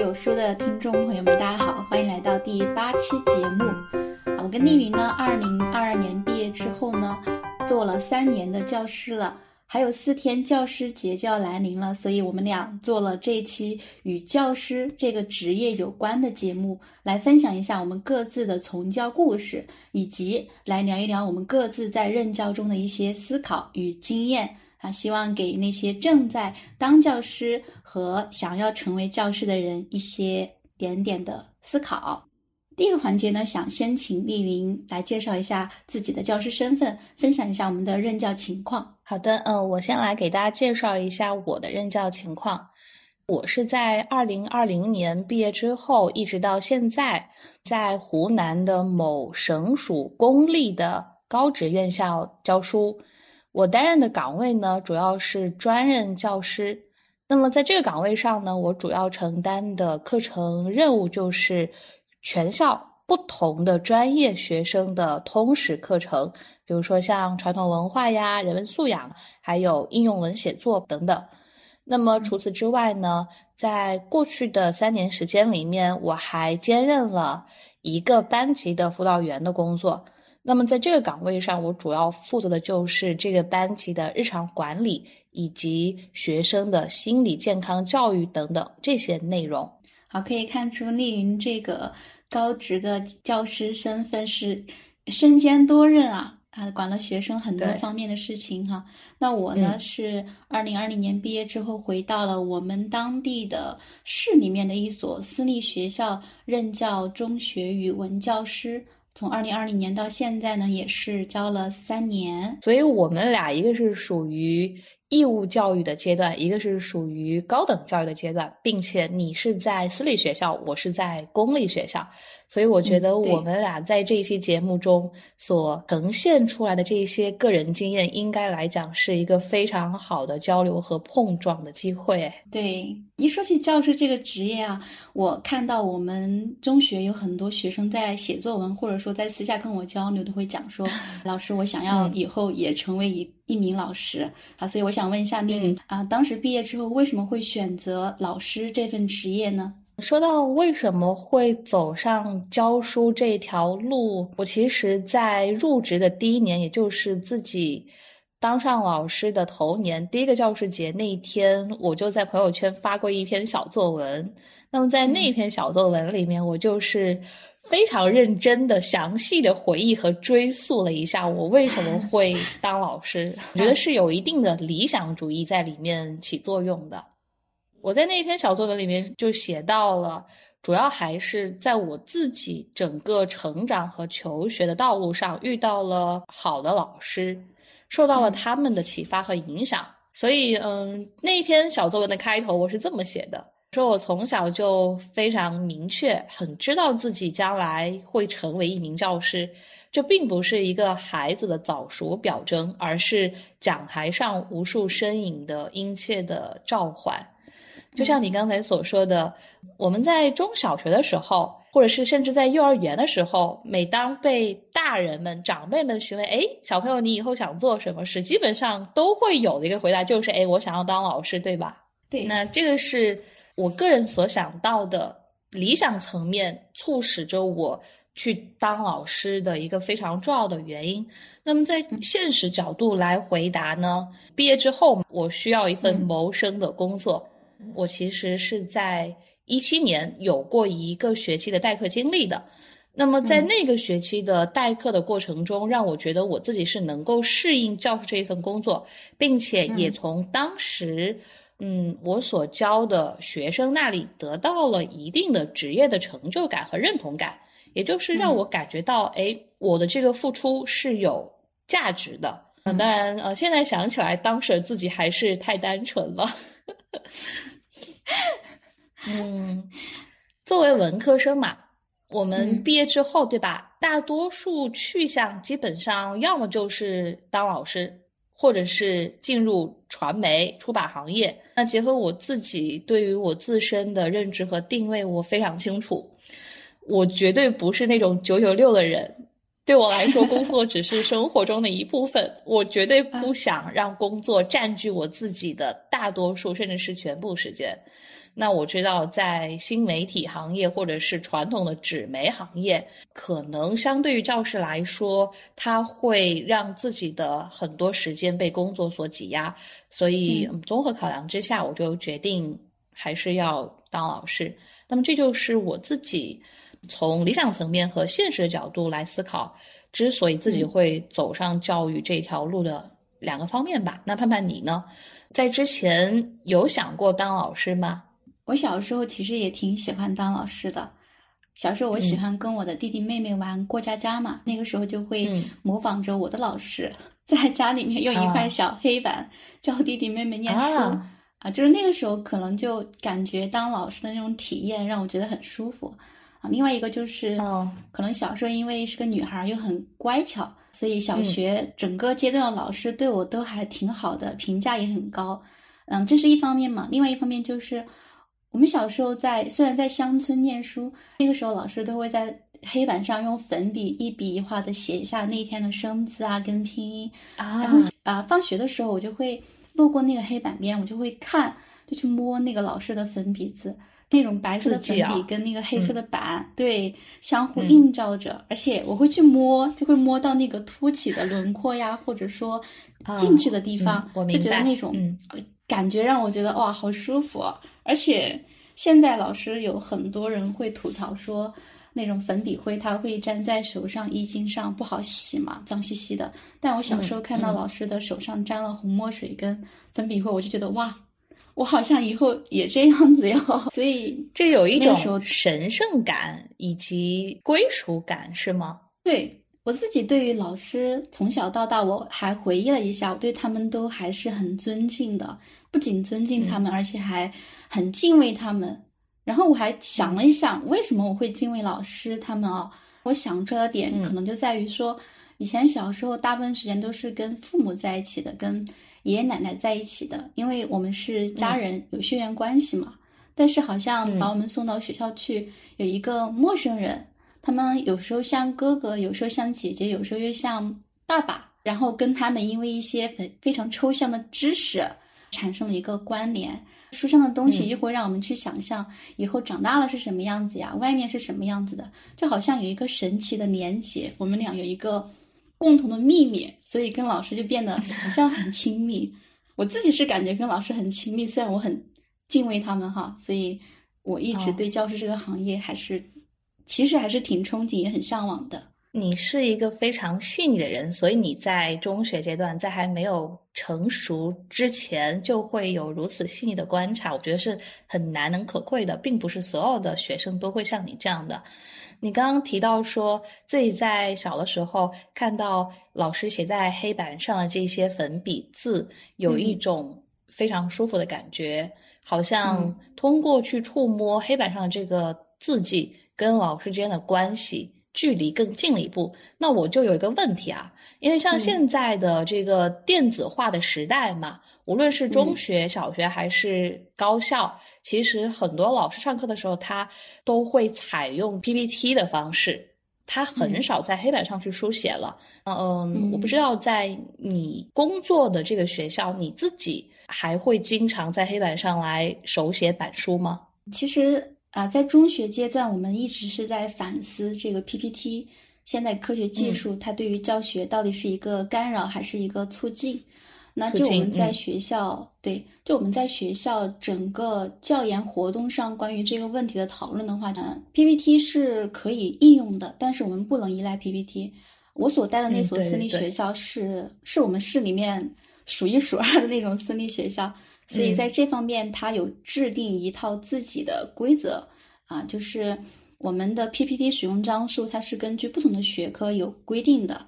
有书的听众朋友们，大家好，欢迎来到第八期节目。啊，我跟丽云呢，二零二二年毕业之后呢，做了三年的教师了，还有四天教师节就要来临了，所以我们俩做了这一期与教师这个职业有关的节目，来分享一下我们各自的从教故事，以及来聊一聊我们各自在任教中的一些思考与经验。啊，希望给那些正在当教师和想要成为教师的人一些点点的思考。第一个环节呢，想先请丽云来介绍一下自己的教师身份，分享一下我们的任教情况。好的，嗯，我先来给大家介绍一下我的任教情况。我是在二零二零年毕业之后，一直到现在，在湖南的某省属公立的高职院校教书。我担任的岗位呢，主要是专任教师。那么在这个岗位上呢，我主要承担的课程任务就是全校不同的专业学生的通识课程，比如说像传统文化呀、人文素养，还有应用文写作等等。那么除此之外呢，在过去的三年时间里面，我还兼任了一个班级的辅导员的工作。那么在这个岗位上，我主要负责的就是这个班级的日常管理以及学生的心理健康教育等等这些内容。好，可以看出丽云这个高职的教师身份是身兼多任啊，啊，管了学生很多方面的事情哈。那我呢是二零二零年毕业之后回到了我们当地的市里面的一所私立学校任教中学语文教师。从二零二零年到现在呢，也是教了三年，所以我们俩一个是属于义务教育的阶段，一个是属于高等教育的阶段，并且你是在私立学校，我是在公立学校。所以我觉得我们俩在这一期节目中所呈现出来的这些个人经验，应该来讲是一个非常好的交流和碰撞的机会。对，一说起教师这个职业啊，我看到我们中学有很多学生在写作文，或者说在私下跟我交流，都会讲说：“老师，我想要以后也成为一一名老师。”好，所以我想问一下丽云啊，当时毕业之后为什么会选择老师这份职业呢？说到为什么会走上教书这条路，我其实，在入职的第一年，也就是自己当上老师的头年，第一个教师节那一天，我就在朋友圈发过一篇小作文。那么在那篇小作文里面，我就是非常认真的、详细的回忆和追溯了一下我为什么 会当老师。我觉得是有一定的理想主义在里面起作用的。我在那一篇小作文里面就写到了，主要还是在我自己整个成长和求学的道路上遇到了好的老师，受到了他们的启发和影响。所以，嗯，那一篇小作文的开头我是这么写的：说我从小就非常明确，很知道自己将来会成为一名教师，这并不是一个孩子的早熟表征，而是讲台上无数身影的殷切的召唤。就像你刚才所说的，我们在中小学的时候，或者是甚至在幼儿园的时候，每当被大人们、长辈们询问：“哎，小朋友，你以后想做什么事？”基本上都会有的一个回答就是：“哎，我想要当老师，对吧？”对。那这个是我个人所想到的理想层面，促使着我去当老师的一个非常重要的原因。那么在现实角度来回答呢？毕业之后，我需要一份谋生的工作。我其实是在一七年有过一个学期的代课经历的，那么在那个学期的代课的过程中，让我觉得我自己是能够适应教师这一份工作，并且也从当时，嗯，我所教的学生那里得到了一定的职业的成就感和认同感，也就是让我感觉到，哎，我的这个付出是有价值的。当然，呃，现在想起来，当时自己还是太单纯了。嗯，作为文科生嘛，我们毕业之后，对吧？大多数去向基本上要么就是当老师，或者是进入传媒出版行业。那结合我自己对于我自身的认知和定位，我非常清楚，我绝对不是那种九九六的人。对我来说，工作只是 生活中的一部分。我绝对不想让工作占据我自己的大多数，甚至是全部时间。那我知道，在新媒体行业或者是传统的纸媒行业，可能相对于教师来说，他会让自己的很多时间被工作所挤压。所以综合考量之下，我就决定还是要当老师。那么这就是我自己从理想层面和现实的角度来思考，之所以自己会走上教育这条路的两个方面吧。那盼盼你呢？在之前有想过当老师吗？我小时候其实也挺喜欢当老师的。小时候我喜欢跟我的弟弟妹妹玩过家家嘛，那个时候就会模仿着我的老师，在家里面用一块小黑板教弟弟妹妹念书啊。就是那个时候可能就感觉当老师的那种体验让我觉得很舒服啊。另外一个就是，哦可能小时候因为是个女孩又很乖巧，所以小学整个阶段的老师对我都还挺好的，评价也很高。嗯，这是一方面嘛。另外一方面就是。我们小时候在虽然在乡村念书，那个时候老师都会在黑板上用粉笔一笔一画的写下那一天的生字啊跟拼音啊。然后啊，放学的时候我就会路过那个黑板边，我就会看，就去摸那个老师的粉笔字，那种白色的粉笔跟那个黑色的板对相互映照着，而且我会去摸，就会摸到那个凸起的轮廓呀，或者说进去的地方，就觉得那种感觉让我觉得哇，好舒服。而且现在老师有很多人会吐槽说，那种粉笔灰它会粘在手上、衣襟上，不好洗嘛，脏兮兮的。但我小时候看到老师的手上沾了红墨水跟粉笔灰，我就觉得哇，我好像以后也这样子哟。所以这有一种神圣感以及归属感，是吗？对。我自己对于老师从小到大，我还回忆了一下，我对他们都还是很尊敬的，不仅尊敬他们，而且还很敬畏他们。然后我还想了一想，为什么我会敬畏老师他们啊？我想出来的点可能就在于说，以前小时候大部分时间都是跟父母在一起的，跟爷爷奶奶在一起的，因为我们是家人，有血缘关系嘛。但是好像把我们送到学校去，有一个陌生人。他们有时候像哥哥，有时候像姐姐，有时候又像爸爸，然后跟他们因为一些非非常抽象的知识产生了一个关联。书上的东西又会让我们去想象以后长大了是什么样子呀，外面是什么样子的，就好像有一个神奇的连接，我们俩有一个共同的秘密，所以跟老师就变得好像很亲密。我自己是感觉跟老师很亲密，虽然我很敬畏他们哈，所以我一直对教师这个行业还是。其实还是挺憧憬，也很向往的。你是一个非常细腻的人，所以你在中学阶段，在还没有成熟之前，就会有如此细腻的观察。我觉得是很难能可贵的，并不是所有的学生都会像你这样的。你刚刚提到说自己在小的时候看到老师写在黑板上的这些粉笔字，有一种非常舒服的感觉，好像通过去触摸黑板上的这个字迹。跟老师之间的关系距离更近了一步，那我就有一个问题啊，因为像现在的这个电子化的时代嘛，无论是中学、小学还是高校，其实很多老师上课的时候，他都会采用 PPT 的方式，他很少在黑板上去书写了。嗯，我不知道在你工作的这个学校，你自己还会经常在黑板上来手写板书吗？其实。啊，在中学阶段，我们一直是在反思这个 PPT 现代科学技术，它对于教学到底是一个干扰还是一个促进？那就我们在学校，对，就我们在学校整个教研活动上关于这个问题的讨论的话呢，PPT 是可以应用的，但是我们不能依赖 PPT。我所带的那所私立学校是是我们市里面数一数二的那种私立学校。所以在这方面，它有制定一套自己的规则啊，就是我们的 PPT 使用章数，它是根据不同的学科有规定的。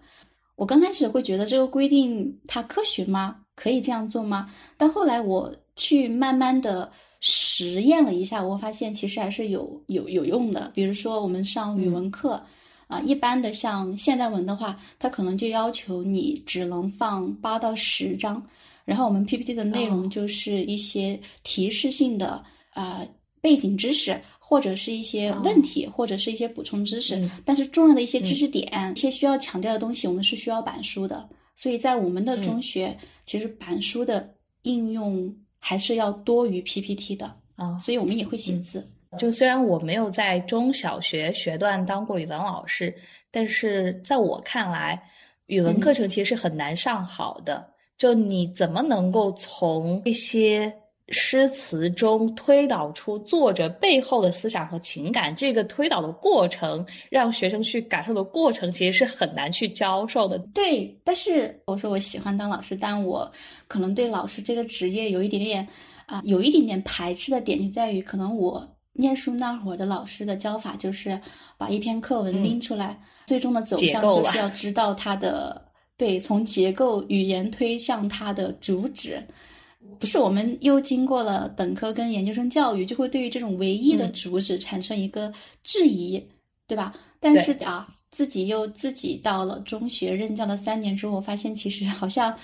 我刚开始会觉得这个规定它科学吗？可以这样做吗？但后来我去慢慢的实验了一下，我发现其实还是有有有用的。比如说我们上语文课啊，一般的像现代文的话，它可能就要求你只能放八到十张。然后我们 PPT 的内容就是一些提示性的啊背景知识，或者是一些问题，或者是一些补充知识。但是重要的一些知识点，一些需要强调的东西，我们是需要板书的。所以在我们的中学，其实板书的应用还是要多于 PPT 的。啊，所以我们也会写字。就虽然我没有在中小学学段当过语文老师，但是在我看来，语文课程其实是很难上好的。就你怎么能够从一些诗词中推导出作者背后的思想和情感？这个推导的过程，让学生去感受的过程，其实是很难去教授的。对，但是我说我喜欢当老师，但我可能对老师这个职业有一点点啊，有一点点排斥的点就在于，可能我。念书那会儿的老师的教法就是把一篇课文拎出来，最终的走向就是要知道它的对，从结构语言推向它的主旨。不是我们又经过了本科跟研究生教育，就会对于这种唯一的主旨产生一个质疑，对吧？但是啊，自己又自己到了中学任教了三年之后，发现其实好像。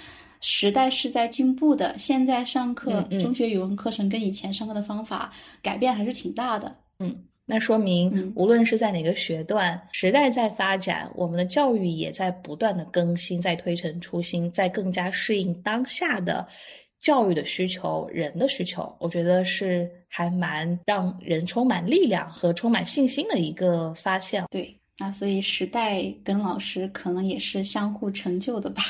时代是在进步的，现在上课中学语文课程跟以前上课的方法改变还是挺大的。嗯，那说明无论是在哪个学段，时代在发展，我们的教育也在不断的更新，在推陈出新，在更加适应当下的教育的需求、人的需求。我觉得是还蛮让人充满力量和充满信心的一个发现。对，那所以时代跟老师可能也是相互成就的吧。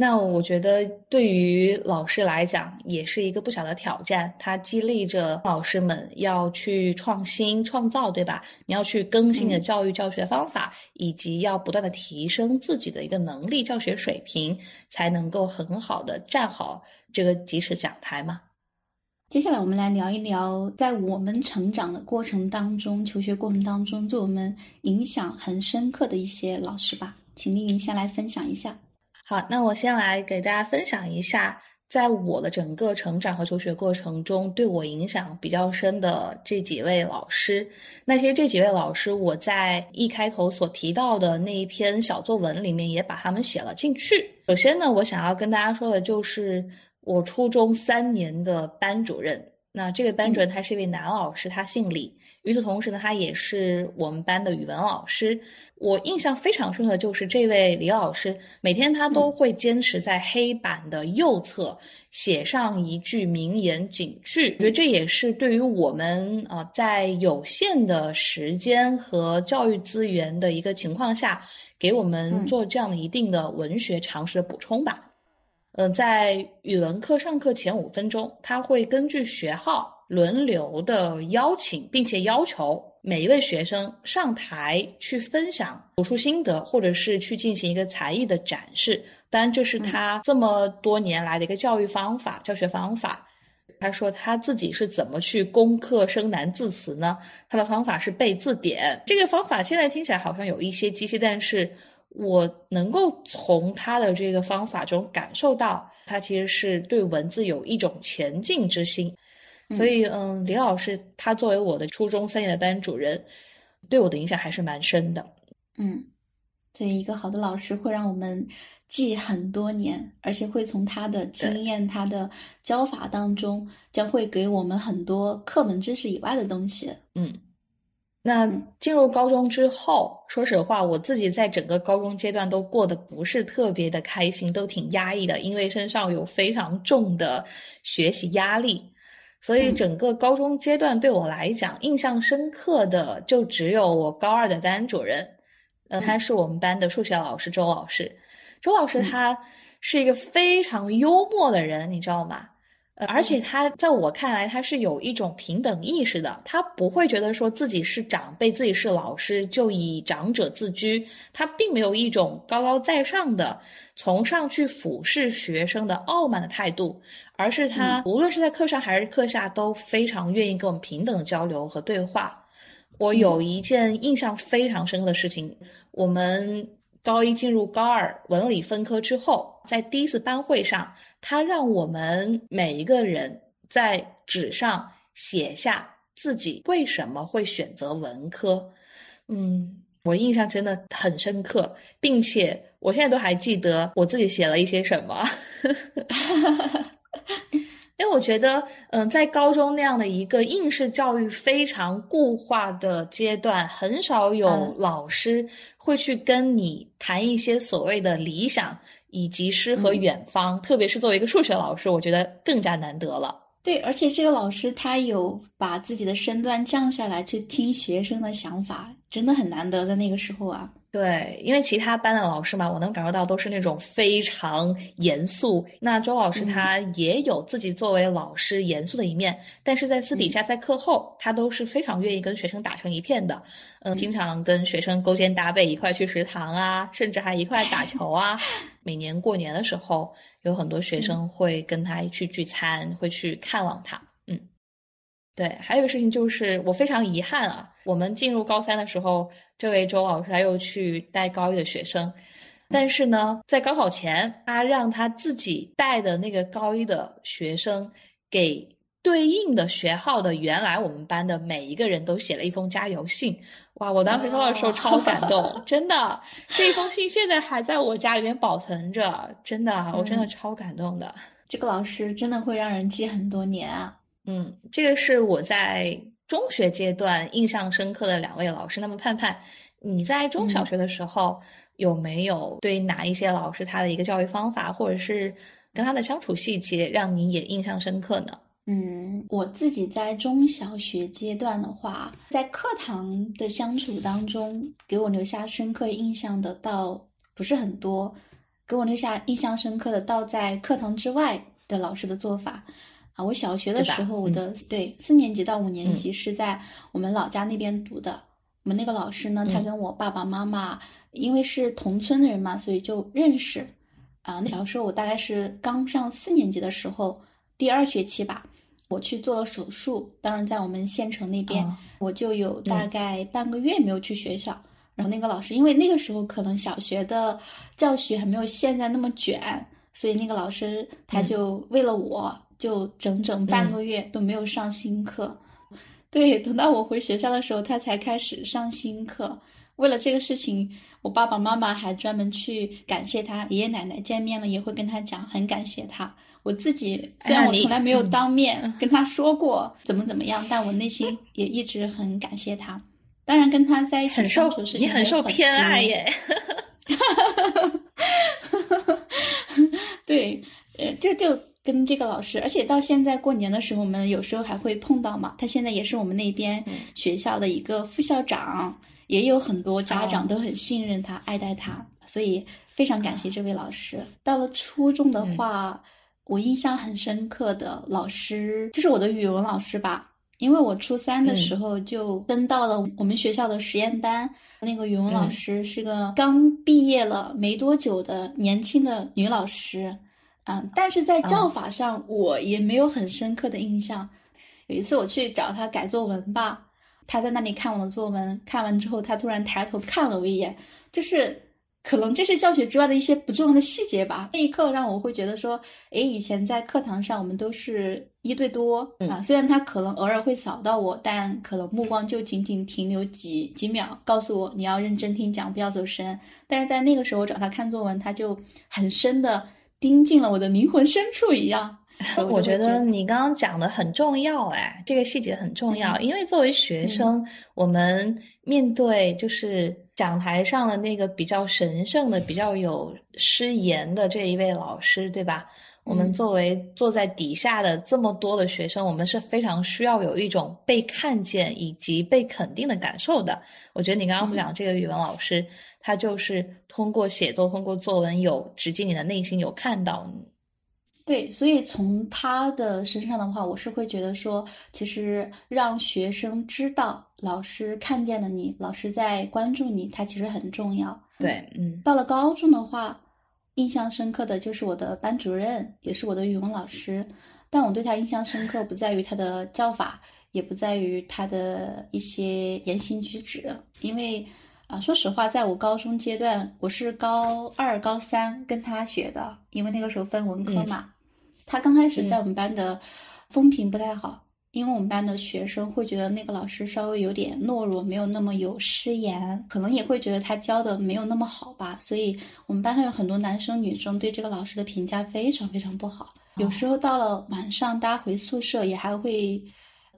那我觉得，对于老师来讲，也是一个不小的挑战。它激励着老师们要去创新创造，对吧？你要去更新你的教育教学方法，以及要不断的提升自己的一个能力、教学水平，才能够很好的站好这个几尺讲台嘛。接下来，我们来聊一聊，在我们成长的过程当中、求学过程当中，对我们影响很深刻的一些老师吧。请丽云先来分享一下。好，那我先来给大家分享一下，在我的整个成长和求学过程中，对我影响比较深的这几位老师。那其实这几位老师，我在一开头所提到的那一篇小作文里面，也把他们写了进去。首先呢，我想要跟大家说的就是我初中三年的班主任。那这个班主任他是一位男老师，他姓李。与此同时呢，他也是我们班的语文老师。我印象非常深刻，就是这位李老师，每天他都会坚持在黑板的右侧写上一句名言警句。我觉得这也是对于我们啊，在有限的时间和教育资源的一个情况下，给我们做这样的一定的文学常识的补充吧。嗯，在语文课上课前五分钟，他会根据学号轮流的邀请，并且要求每一位学生上台去分享读书心得，或者是去进行一个才艺的展示。当然，这是他这么多年来的一个教育方法、教学方法。他说他自己是怎么去攻克生难字词呢？他的方法是背字典。这个方法现在听起来好像有一些机械，但是。我能够从他的这个方法中感受到，他其实是对文字有一种前进之心，所以，嗯，李老师他作为我的初中三年的班主任，对我的影响还是蛮深的。嗯，所以一个好的老师会让我们记很多年，而且会从他的经验、他的教法当中，将会给我们很多课本知识以外的东西。嗯。那进入高中之后，说实话，我自己在整个高中阶段都过得不是特别的开心，都挺压抑的，因为身上有非常重的学习压力。所以整个高中阶段对我来讲，印象深刻的就只有我高二的班主任，呃，他是我们班的数学老师周老师。周老师他是一个非常幽默的人，你知道吗？而且他在我看来，他是有一种平等意识的，他不会觉得说自己是长辈，自己是老师就以长者自居，他并没有一种高高在上的从上去俯视学生的傲慢的态度，而是他无论是在课上还是课下都非常愿意跟我们平等的交流和对话。我有一件印象非常深刻的事情，我们。高一进入高二文理分科之后，在第一次班会上，他让我们每一个人在纸上写下自己为什么会选择文科。嗯，我印象真的很深刻，并且我现在都还记得我自己写了一些什么。因为我觉得，嗯，在高中那样的一个应试教育非常固化的阶段，很少有老师会去跟你谈一些所谓的理想以及诗和远方。特别是作为一个数学老师，我觉得更加难得了。对，而且这个老师他有把自己的身段降下来去听学生的想法，真的很难得在那个时候啊。对，因为其他班的老师嘛，我能感受到都是那种非常严肃。那周老师他也有自己作为老师严肃的一面，但是在私底下在课后，他都是非常愿意跟学生打成一片的。嗯，经常跟学生勾肩搭背，一块去食堂啊，甚至还一块打球啊。每年过年的时候，有很多学生会跟他去聚餐，会去看望他。嗯，对，还有一个事情就是，我非常遗憾啊，我们进入高三的时候。这位周老师他又去带高一的学生，但是呢，在高考前，他让他自己带的那个高一的学生给对应的学号的原来我们班的每一个人都写了一封加油信。哇，我当时收到的时候超感动，真的，这封信现在还在我家里面保存着，真的，我真的超感动的。这个老师真的会让人记很多年啊。嗯，这个是我在。中学阶段印象深刻的两位老师，那么盼盼，你在中小学的时候有没有对哪一些老师他的一个教育方法，或者是跟他的相处细节，让你也印象深刻呢？嗯，我自己在中小学阶段的话，在课堂的相处当中，给我留下深刻印象的倒不是很多，给我留下印象深刻的倒在课堂之外的老师的做法。啊，我小学的时候，我的对四年级到五年级是在我们老家那边读的。我们那个老师呢，他跟我爸爸妈妈因为是同村的人嘛，所以就认识。啊，那小时候我大概是刚上四年级的时候，第二学期吧，我去做了手术。当然在我们县城那边，我就有大概半个月没有去学校。然后那个老师，因为那个时候可能小学的教学还没有现在那么卷，所以那个老师他就为了我。就整整半个月都没有上新课，对，等到我回学校的时候，他才开始上新课。为了这个事情，我爸爸妈妈还专门去感谢他，爷爷奶奶见面了也会跟他讲，很感谢他。我自己虽然我从来没有当面跟他说过怎么怎么样，但我内心也一直很感谢他。当然，跟他在一起相处时间你很受偏爱耶，对，呃，就就。跟这个老师，而且到现在过年的时候，我们有时候还会碰到嘛。他现在也是我们那边学校的一个副校长，也有很多家长都很信任他、爱戴他，所以非常感谢这位老师。到了初中的话，我印象很深刻的老师就是我的语文老师吧，因为我初三的时候就跟到了我们学校的实验班，那个语文老师是个刚毕业了没多久的年轻的女老师。嗯，但是在教法上，我也没有很深刻的印象。有一次我去找他改作文吧，他在那里看我的作文，看完之后，他突然抬头看了我一眼，就是可能这是教学之外的一些不重要的细节吧。那一刻让我会觉得说，诶，以前在课堂上我们都是一对多啊，虽然他可能偶尔会扫到我，但可能目光就仅仅停留几几秒，告诉我你要认真听讲，不要走神。但是在那个时候我找他看作文，他就很深的。盯进了我的灵魂深处一样，我觉得你刚刚讲的很重要，哎，这个细节很重要，因为作为学生，我们面对就是讲台上的那个比较神圣的、比较有师言的这一位老师，对吧？我们作为坐在底下的这么多的学生，我们是非常需要有一种被看见以及被肯定的感受的。我觉得你刚刚所讲这个语文老师。他就是通过写作，通过作文有直击你的内心，有看到你。对，所以从他的身上的话，我是会觉得说，其实让学生知道老师看见了你，老师在关注你，他其实很重要。对，嗯。到了高中的话，印象深刻的就是我的班主任，也是我的语文老师。但我对他印象深刻，不在于他的教法，也不在于他的一些言行举止，因为。啊，说实话，在我高中阶段，我是高二、高三跟他学的，因为那个时候分文科嘛。他刚开始在我们班的风评不太好，因为我们班的学生会觉得那个老师稍微有点懦弱，没有那么有师言，可能也会觉得他教的没有那么好吧。所以我们班上有很多男生女生对这个老师的评价非常非常不好。有时候到了晚上，大家回宿舍也还会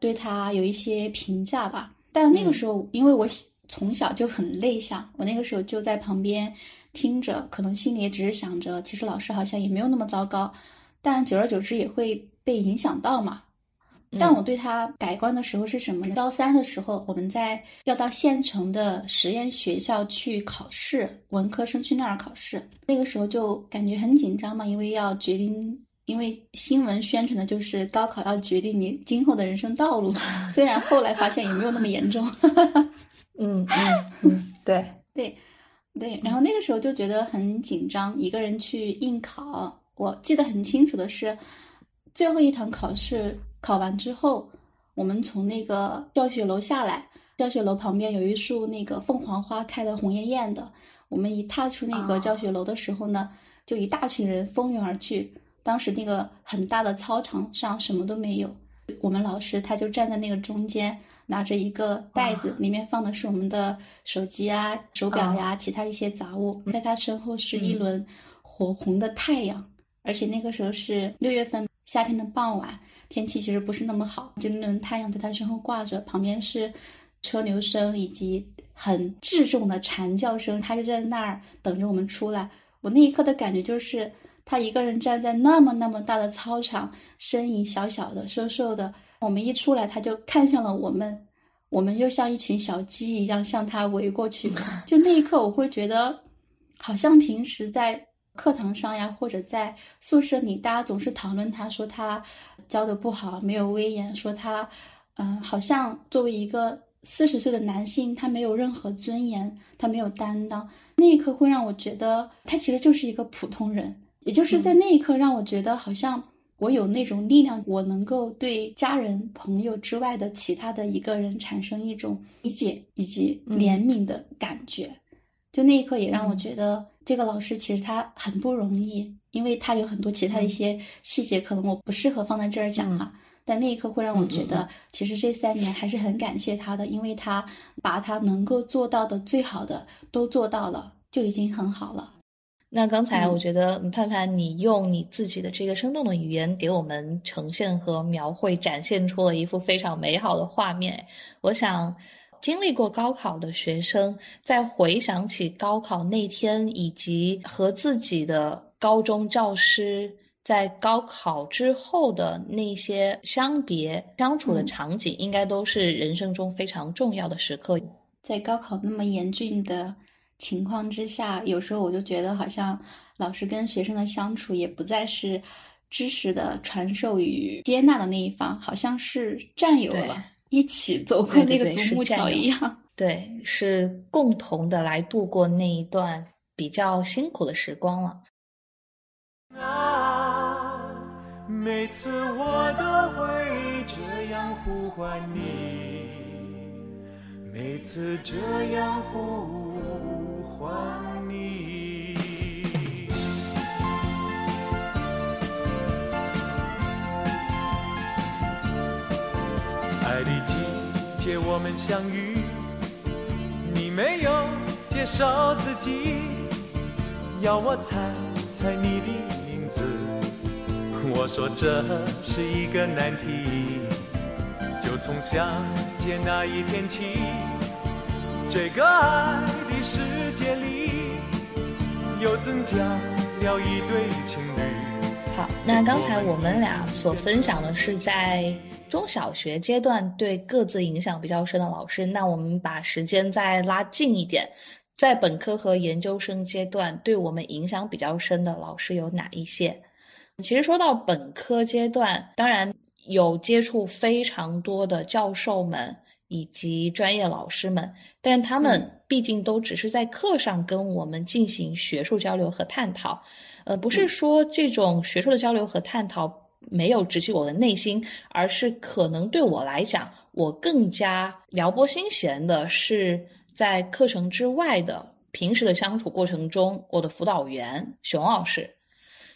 对他有一些评价吧。但那个时候，因为我。从小就很内向，我那个时候就在旁边听着，可能心里也只是想着，其实老师好像也没有那么糟糕，但久而久之也会被影响到嘛。但我对他改观的时候是什么呢？高三的时候，我们在要到县城的实验学校去考试，文科生去那儿考试，那个时候就感觉很紧张嘛，因为要决定，因为新闻宣传的就是高考要决定你今后的人生道路。虽然后来发现也没有那么严重。嗯嗯嗯，对 对对，然后那个时候就觉得很紧张，一个人去应考。我记得很清楚的是，最后一堂考试。考完之后，我们从那个教学楼下来，教学楼旁边有一束那个凤凰花开的红艳艳的。我们一踏出那个教学楼的时候呢，就一大群人蜂拥而去。当时那个很大的操场上什么都没有，我们老师他就站在那个中间，拿着一个袋子，里面放的是我们的手机啊、手表呀、其他一些杂物。在他身后是一轮火红的太阳，而且那个时候是六月份夏天的傍晚。天气其实不是那么好，就那轮太阳在他身后挂着，旁边是车流声以及很滞重的蝉叫声，他就在那儿等着我们出来。我那一刻的感觉就是，他一个人站在那么那么大的操场，身影小小的、瘦瘦的。我们一出来，他就看向了我们，我们又像一群小鸡一样向他围过去。就那一刻，我会觉得，好像平时在。课堂上呀，或者在宿舍里，大家总是讨论他，说他教的不好，没有威严，说他，嗯，好像作为一个四十岁的男性，他没有任何尊严，他没有担当。那一刻会让我觉得，他其实就是一个普通人。也就是在那一刻，让我觉得好像我有那种力量，我能够对家人、朋友之外的其他的一个人产生一种理解以及怜悯的感觉。就那一刻，也让我觉得。这个老师其实他很不容易，因为他有很多其他的一些细节，可能我不适合放在这儿讲哈。但那一刻会让我觉得，其实这三年还是很感谢他的，因为他把他能够做到的最好的都做到了，就已经很好了。那刚才我觉得盼盼，你用你自己的这个生动的语言给我们呈现和描绘，展现出了一幅非常美好的画面。我想。经历过高考的学生，在回想起高考那天，以及和自己的高中教师在高考之后的那些相别相处的场景，应该都是人生中非常重要的时刻。在高考那么严峻的情况之下，有时候我就觉得，好像老师跟学生的相处也不再是知识的传授与接纳的那一方，好像是战友了。一起走过那个独木桥一样，对，是共同的来度过那一段比较辛苦的时光了。啊，每次我都会这样呼唤你，每次这样呼你。爱的季节，我们相遇，你没有介绍自己，要我猜猜你的名字，我说这是一个难题。就从相见那一天起，这个爱世界里，又增加了一对情侣。好，那刚才我们俩所分享的是在。中小学阶段对各自影响比较深的老师，那我们把时间再拉近一点，在本科和研究生阶段对我们影响比较深的老师有哪一些？其实说到本科阶段，当然有接触非常多的教授们以及专业老师们，但他们毕竟都只是在课上跟我们进行学术交流和探讨，呃，不是说这种学术的交流和探讨。没有直击我的内心，而是可能对我来讲，我更加撩拨心弦的是在课程之外的平时的相处过程中，我的辅导员熊老师。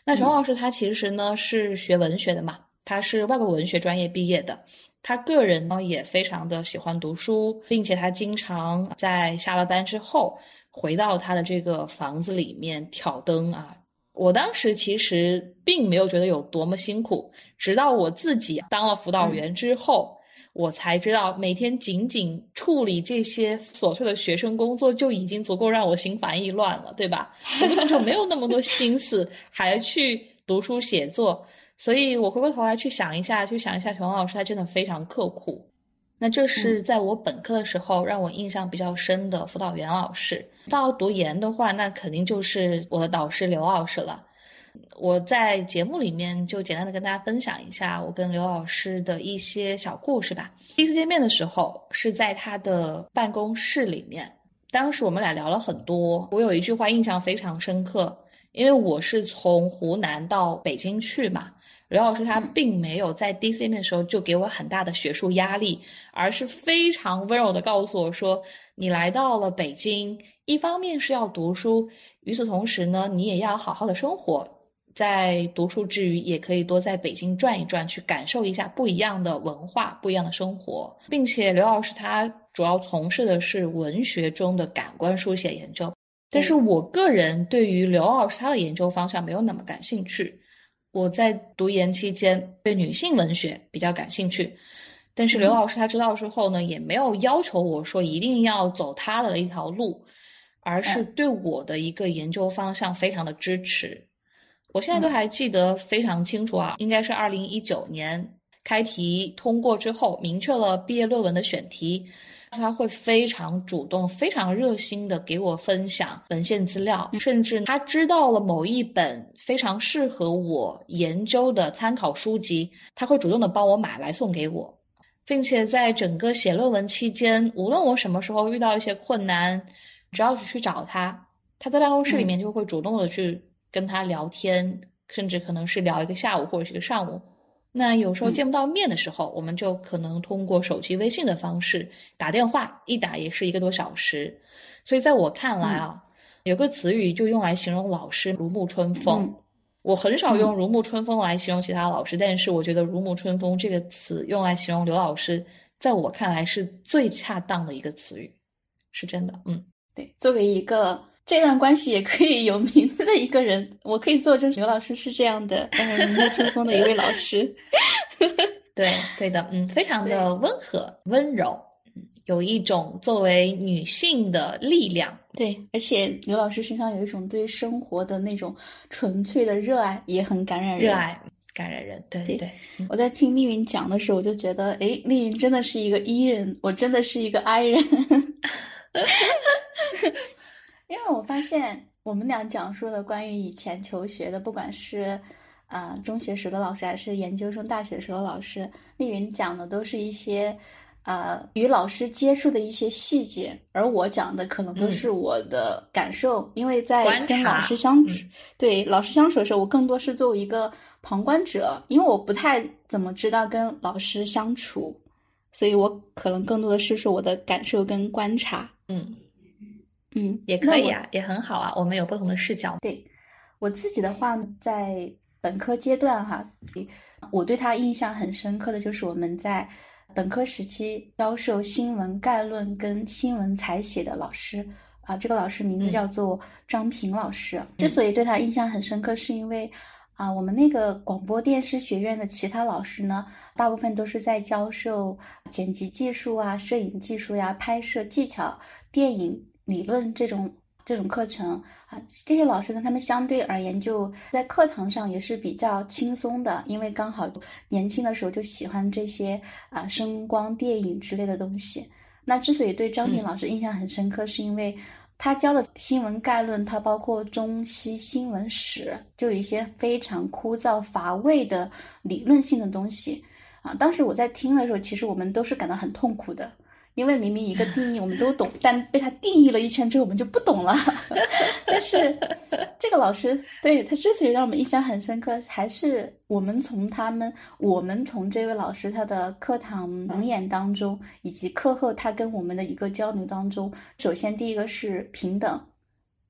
那熊老师他其实呢是学文学的嘛，他是外国文学专业毕业的，他个人呢也非常的喜欢读书，并且他经常在下了班之后回到他的这个房子里面挑灯啊。我当时其实并没有觉得有多么辛苦，直到我自己当了辅导员之后，我才知道每天仅仅处理这些琐碎的学生工作就已经足够让我心烦意乱了，对吧？我根本就没有那么多心思还去读书写作。所以我回过头来去想一下，去想一下，熊老师他真的非常刻苦。那这是在我本科的时候让我印象比较深的辅导员老师。到读研的话，那肯定就是我的导师刘老师了。我在节目里面就简单的跟大家分享一下我跟刘老师的一些小故事吧。第一次见面的时候是在他的办公室里面，当时我们俩聊了很多。我有一句话印象非常深刻，因为我是从湖南到北京去嘛，刘老师他并没有在第一次见面的时候就给我很大的学术压力，而是非常温柔的告诉我说：“你来到了北京，一方面是要读书，与此同时呢，你也要好好的生活。”在读书之余，也可以多在北京转一转，去感受一下不一样的文化、不一样的生活。并且刘老师他主要从事的是文学中的感官书写研究，但是我个人对于刘老师他的研究方向没有那么感兴趣。我在读研期间对女性文学比较感兴趣，但是刘老师他知道之后呢，也没有要求我说一定要走他的一条路，而是对我的一个研究方向非常的支持。我现在都还记得非常清楚啊，应该是二零一九年开题通过之后，明确了毕业论文的选题，他会非常主动、非常热心的给我分享文献资料，甚至他知道了某一本非常适合我研究的参考书籍，他会主动的帮我买来送给我，并且在整个写论文期间，无论我什么时候遇到一些困难，只要是去找他，他在办公室里面就会主动的去。跟他聊天，甚至可能是聊一个下午或者是一个上午。那有时候见不到面的时候，我们就可能通过手机微信的方式打电话，一打也是一个多小时。所以在我看来啊，有个词语就用来形容老师如沐春风。我很少用如沐春风来形容其他老师，但是我觉得如沐春风这个词用来形容刘老师，在我看来是最恰当的一个词语，是真的。嗯，对，作为一个。这段关系也可以有名字的一个人，我可以作证，刘老师是这样的，如沐春风的一位老师。对，对的，嗯，非常的温和、温柔，嗯，有一种作为女性的力量。对，而且刘老师身上有一种对生活的那种纯粹的热爱，也很感染人。热爱感染人，对对。我在听丽云讲的时候，我就觉得，哎，丽云真的是一个 E 人，我真的是一个 I 人。因为我发现我们俩讲述的关于以前求学的，不管是，呃，中学时的老师，还是研究生、大学时的老师，丽云讲的都是一些，呃，与老师接触的一些细节，而我讲的可能都是我的感受，因为在跟老师相处，对老师相处的时候，我更多是作为一个旁观者，因为我不太怎么知道跟老师相处，所以我可能更多的是说我的感受跟观察，嗯。嗯，也可以啊，也很好啊。我们有不同的视角。对我自己的话，在本科阶段哈，我对他印象很深刻的就是我们在本科时期教授新闻概论跟新闻采写的老师啊，这个老师名字叫做张平老师。之所以对他印象很深刻，是因为啊，我们那个广播电视学院的其他老师呢，大部分都是在教授剪辑技术啊、摄影技术呀、拍摄技巧、电影。理论这种这种课程啊，这些老师呢，他们相对而言就在课堂上也是比较轻松的，因为刚好年轻的时候就喜欢这些啊声光电影之类的东西。那之所以对张敏老师印象很深刻，是因为他教的新闻概论，它包括中西新闻史，就有一些非常枯燥乏味的理论性的东西啊。当时我在听的时候，其实我们都是感到很痛苦的。因为明明一个定义我们都懂，但被他定义了一圈之后，我们就不懂了。但是这个老师对他之所以让我们印象很深刻，还是我们从他们，我们从这位老师他的课堂讲演当中，以及课后他跟我们的一个交流当中，首先第一个是平等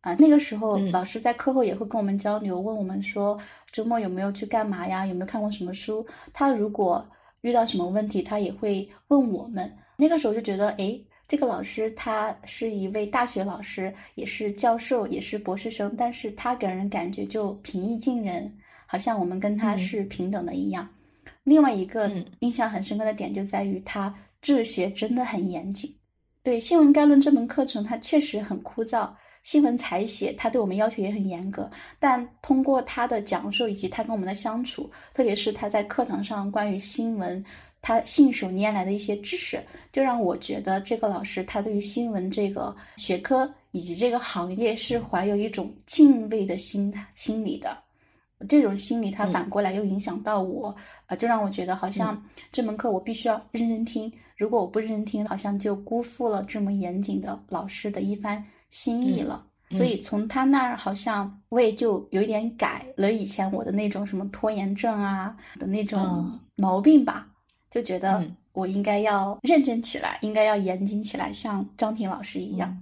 啊。那个时候老师在课后也会跟我们交流，问我们说周末有没有去干嘛呀？有没有看过什么书？他如果遇到什么问题，他也会问我们。那个时候就觉得，哎，这个老师他是一位大学老师，也是教授，也是博士生，但是他给人感觉就平易近人，好像我们跟他是平等的一样。另外一个印象很深刻的点就在于他治学真的很严谨。对《新闻概论》这门课程，它确实很枯燥，新闻采写，他对我们要求也很严格。但通过他的讲授以及他跟我们的相处，特别是他在课堂上关于新闻，他信手拈来的一些知识，就让我觉得这个老师他对于新闻这个学科以及这个行业是怀有一种敬畏的心态心理的。这种心理，它反过来又影响到我，啊，就让我觉得好像这门课我必须要认真听。如果我不认真听，好像就辜负了这么严谨的老师的一番心意了。所以从他那儿，好像我也就有一点改了以前我的那种什么拖延症啊的那种毛病吧，就觉得我应该要认真起来，应该要严谨起来，像张平老师一样。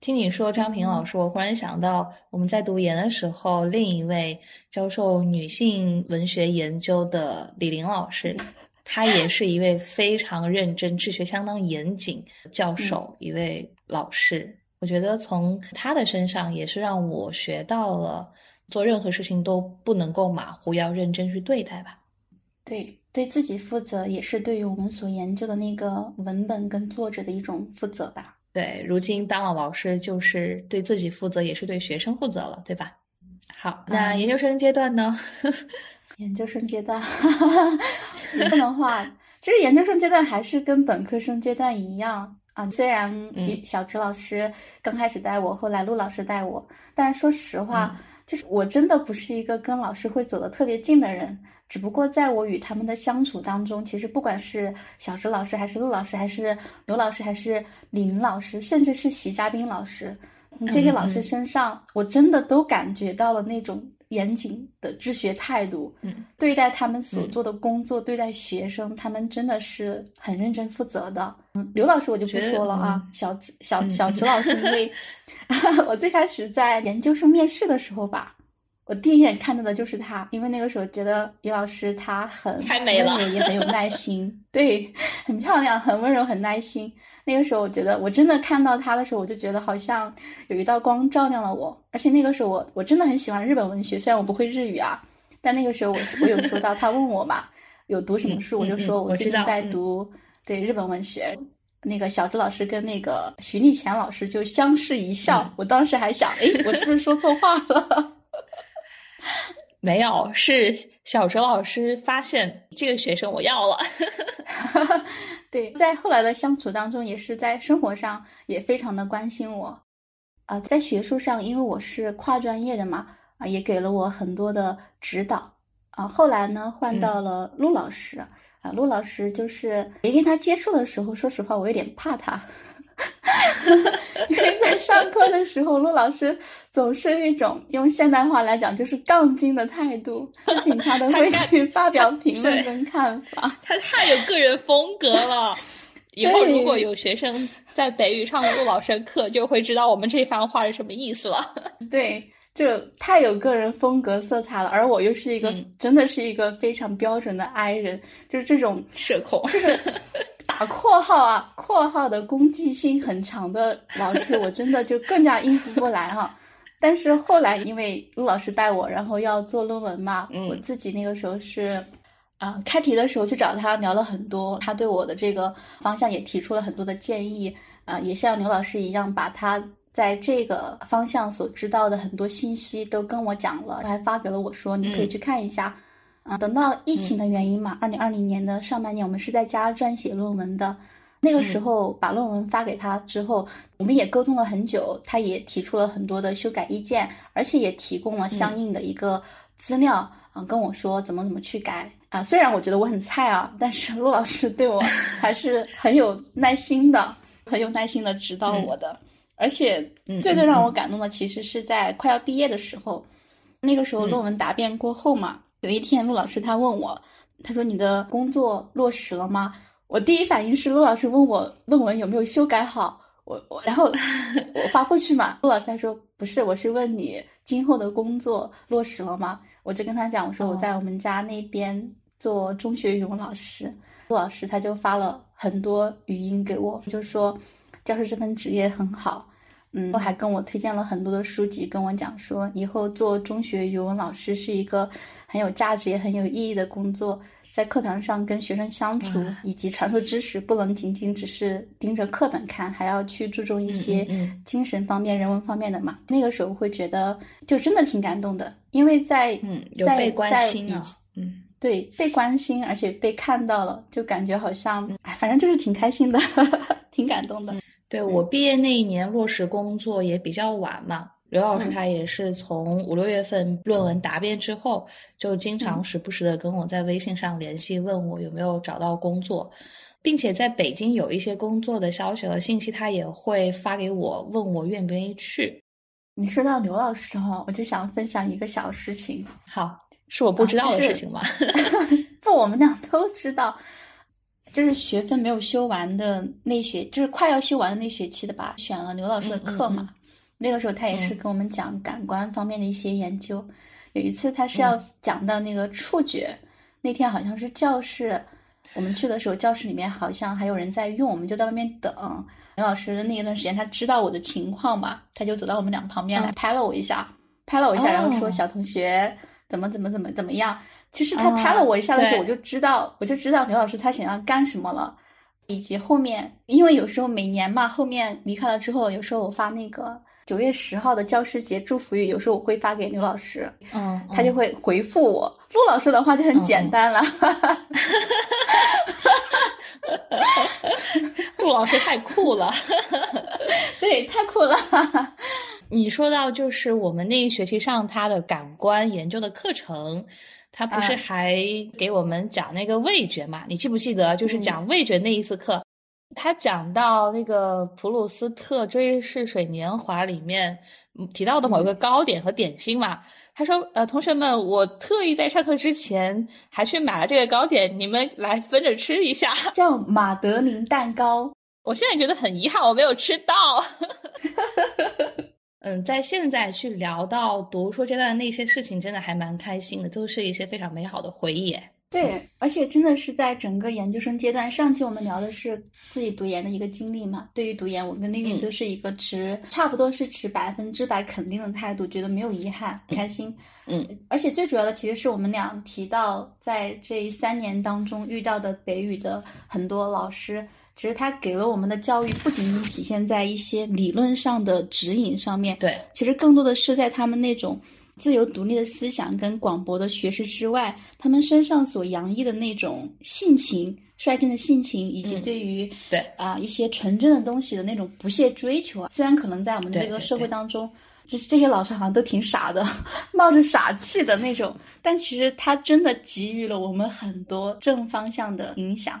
听你说张平老师，我忽然想到我们在读研的时候，另一位教授女性文学研究的李玲老师，她也是一位非常认真、治学相当严谨教授，一位老师。我觉得从她的身上也是让我学到了做任何事情都不能够马虎，要认真去对待吧。对，对自己负责，也是对于我们所研究的那个文本跟作者的一种负责吧。对，如今当了老师，就是对自己负责，也是对学生负责了，对吧？好，那研究生阶段呢？研究生阶段 不能话，其实研究生阶段还是跟本科生阶段一样啊。虽然小池老师刚开始带我，后来陆老师带我，但是说实话，就是我真的不是一个跟老师会走得特别近的人。只不过在我与他们的相处当中，其实不管是小石老师，还是陆老师，还是刘老师，还是林老师，甚至是习嘉宾老师，这些老师身上，我真的都感觉到了那种严谨的治学态度。嗯，对待他们所做的工作，对待学生，他们真的是很认真负责的。嗯，刘老师我就不说了啊，小小小池老师，因为 我最开始在研究生面试的时候吧。我第一眼看到的就是他，因为那个时候觉得于老师他很温柔，也很有耐心，对，很漂亮，很温柔，很耐心。那个时候我觉得，我真的看到他的时候，我就觉得好像有一道光照亮了我。而且那个时候我我真的很喜欢日本文学，虽然我不会日语啊，但那个时候我我有说到他问我嘛，有读什么书，我就说我最近在读对日本文学。那个小朱老师跟那个徐立前老师就相视一笑，我当时还想，哎，我是不是说错话了？没有，是小哲老师发现这个学生我要了。对，在后来的相处当中，也是在生活上也非常的关心我。啊，在学术上，因为我是跨专业的嘛，啊，也给了我很多的指导。啊，后来呢，换到了陆老师。啊，陆老师就是没跟他接触的时候，说实话，我有点怕他。因为在上课的时候，陆老师总是一种用现代话来讲就是杠精的态度，事情他都会去发表评论跟看法。他太有个人风格了。以后如果有学生在北语上陆老师的课，就会知道我们这番话是什么意思了。对，就太有个人风格色彩了。而我又是一个真的是一个非常标准的 I 人，就是这种社恐，就是。打括号啊，括号的攻击性很强的老师，我真的就更加应付不来哈。但是后来因为陆老师带我，然后要做论文嘛，我自己那个时候是，啊，开题的时候去找他聊了很多，他对我的这个方向也提出了很多的建议，啊，也像刘老师一样，把他在这个方向所知道的很多信息都跟我讲了，还发给了我说，你可以去看一下。啊，等到疫情的原因嘛，二零二零年的上半年，我们是在家撰写论文的。那个时候把论文发给他之后，我们也沟通了很久，他也提出了很多的修改意见，而且也提供了相应的一个资料啊，跟我说怎么怎么去改啊。虽然我觉得我很菜啊，但是陆老师对我 还是很有耐心的，很有耐心的指导我的。而且最最让我感动的，其实是在快要毕业的时候，那个时候论文答辩过后嘛。有一天，陆老师他问我，他说：“你的工作落实了吗？”我第一反应是陆老师问我论文有没有修改好，我我然后 我发过去嘛。陆老师他说：“不是，我是问你今后的工作落实了吗？”我就跟他讲，我说我在我们家那边做中学语文老师。陆老师他就发了很多语音给我，就说教师这份职业很好。嗯，我还跟我推荐了很多的书籍，跟我讲说以后做中学语文老师是一个很有价值也很有意义的工作。在课堂上跟学生相处以及传授知识，不能仅仅只是盯着课本看，还要去注重一些精神方面、人文方面的嘛。那个时候会觉得，就真的挺感动的，因为在嗯，有在被关心啊，嗯。对，被关心，而且被看到了，就感觉好像，哎，反正就是挺开心的，挺感动的。对我毕业那一年落实工作也比较晚嘛，刘老师嗯他也是从五六月份论文答辩之后，就经嗯常时不时的跟我在微信上联系，问我有没有找到工作，并且在北京有一些工作的消息和信息，他也会发给我，问我愿不愿意去。你说到刘老师哈、我就想分享一个小事情。好，是我不知道的事情吗？不，我们俩都知道，就是学分没有修完的那学，就是快要修完的那学期的吧，选了刘老师的课嘛。嗯嗯那个时候他也是嗯跟我们讲感官方面的一些研究。有一次他是要嗯讲到那个触觉，那天好像是教室，我们去的时候教室里面好像还有人在用，我们就在外面等。刘老师的那一段时间，他知道我的情况嘛，他就走到我们俩旁边来嗯拍了我一下，拍了我一下，然后说哦小同学怎么怎么怎么怎么样。其实他啊拍了我一下的时候，我就知道，我就知道刘老师他想要干什么了，以及后面，因为有时候每年嘛，后面离开了之后，有时候我发那个九月十号的教师节祝福语，有时候我会发给刘老师，嗯，他就会回复我。陆老师的话就很简单了，陆老师太酷了。对，太酷了。你说到就是我们那一学期上他的感官研究的课程，他不是啊还给我们讲那个味觉嘛？你记不记得？就是讲味觉那一次课，他讲到那个普鲁斯特《追逝水年华》里面嗯提到的某一个糕点和点心嘛。他说：“呃，同学们，我特意在上课之前还去买了这个糕点，你们来分着吃一下。叫马德琳蛋糕，我现在觉得很遗憾，我没有吃到。嗯，在现在去聊到读书阶段的那些事情，真的还蛮开心的，都是一些非常美好的回忆。对，而且真的是在整个研究生阶段，上期我们聊的是自己读研的一个经历嘛。对于读研，我跟丽丽嗯都是一个持、差不多是持百分之百肯定的态度，觉得没有遗憾，开心。嗯，而且最主要的其实是我们俩提到，在这三年当中遇到的北语的很多老师，其实他给了我们的教育不仅仅体现在一些理论上的指引上面，对，其实更多的是在他们那种自由独立的思想跟广博的学识之外，他们身上所洋溢的那种性情、率真的性情，以及嗯对于对啊、一些纯真的东西的那种不懈追求啊。虽然可能在我们这个社会对对对当中，这这些老师好像都挺傻的，冒着傻气的那种，但其实他真的给予了我们很多正方向的影响。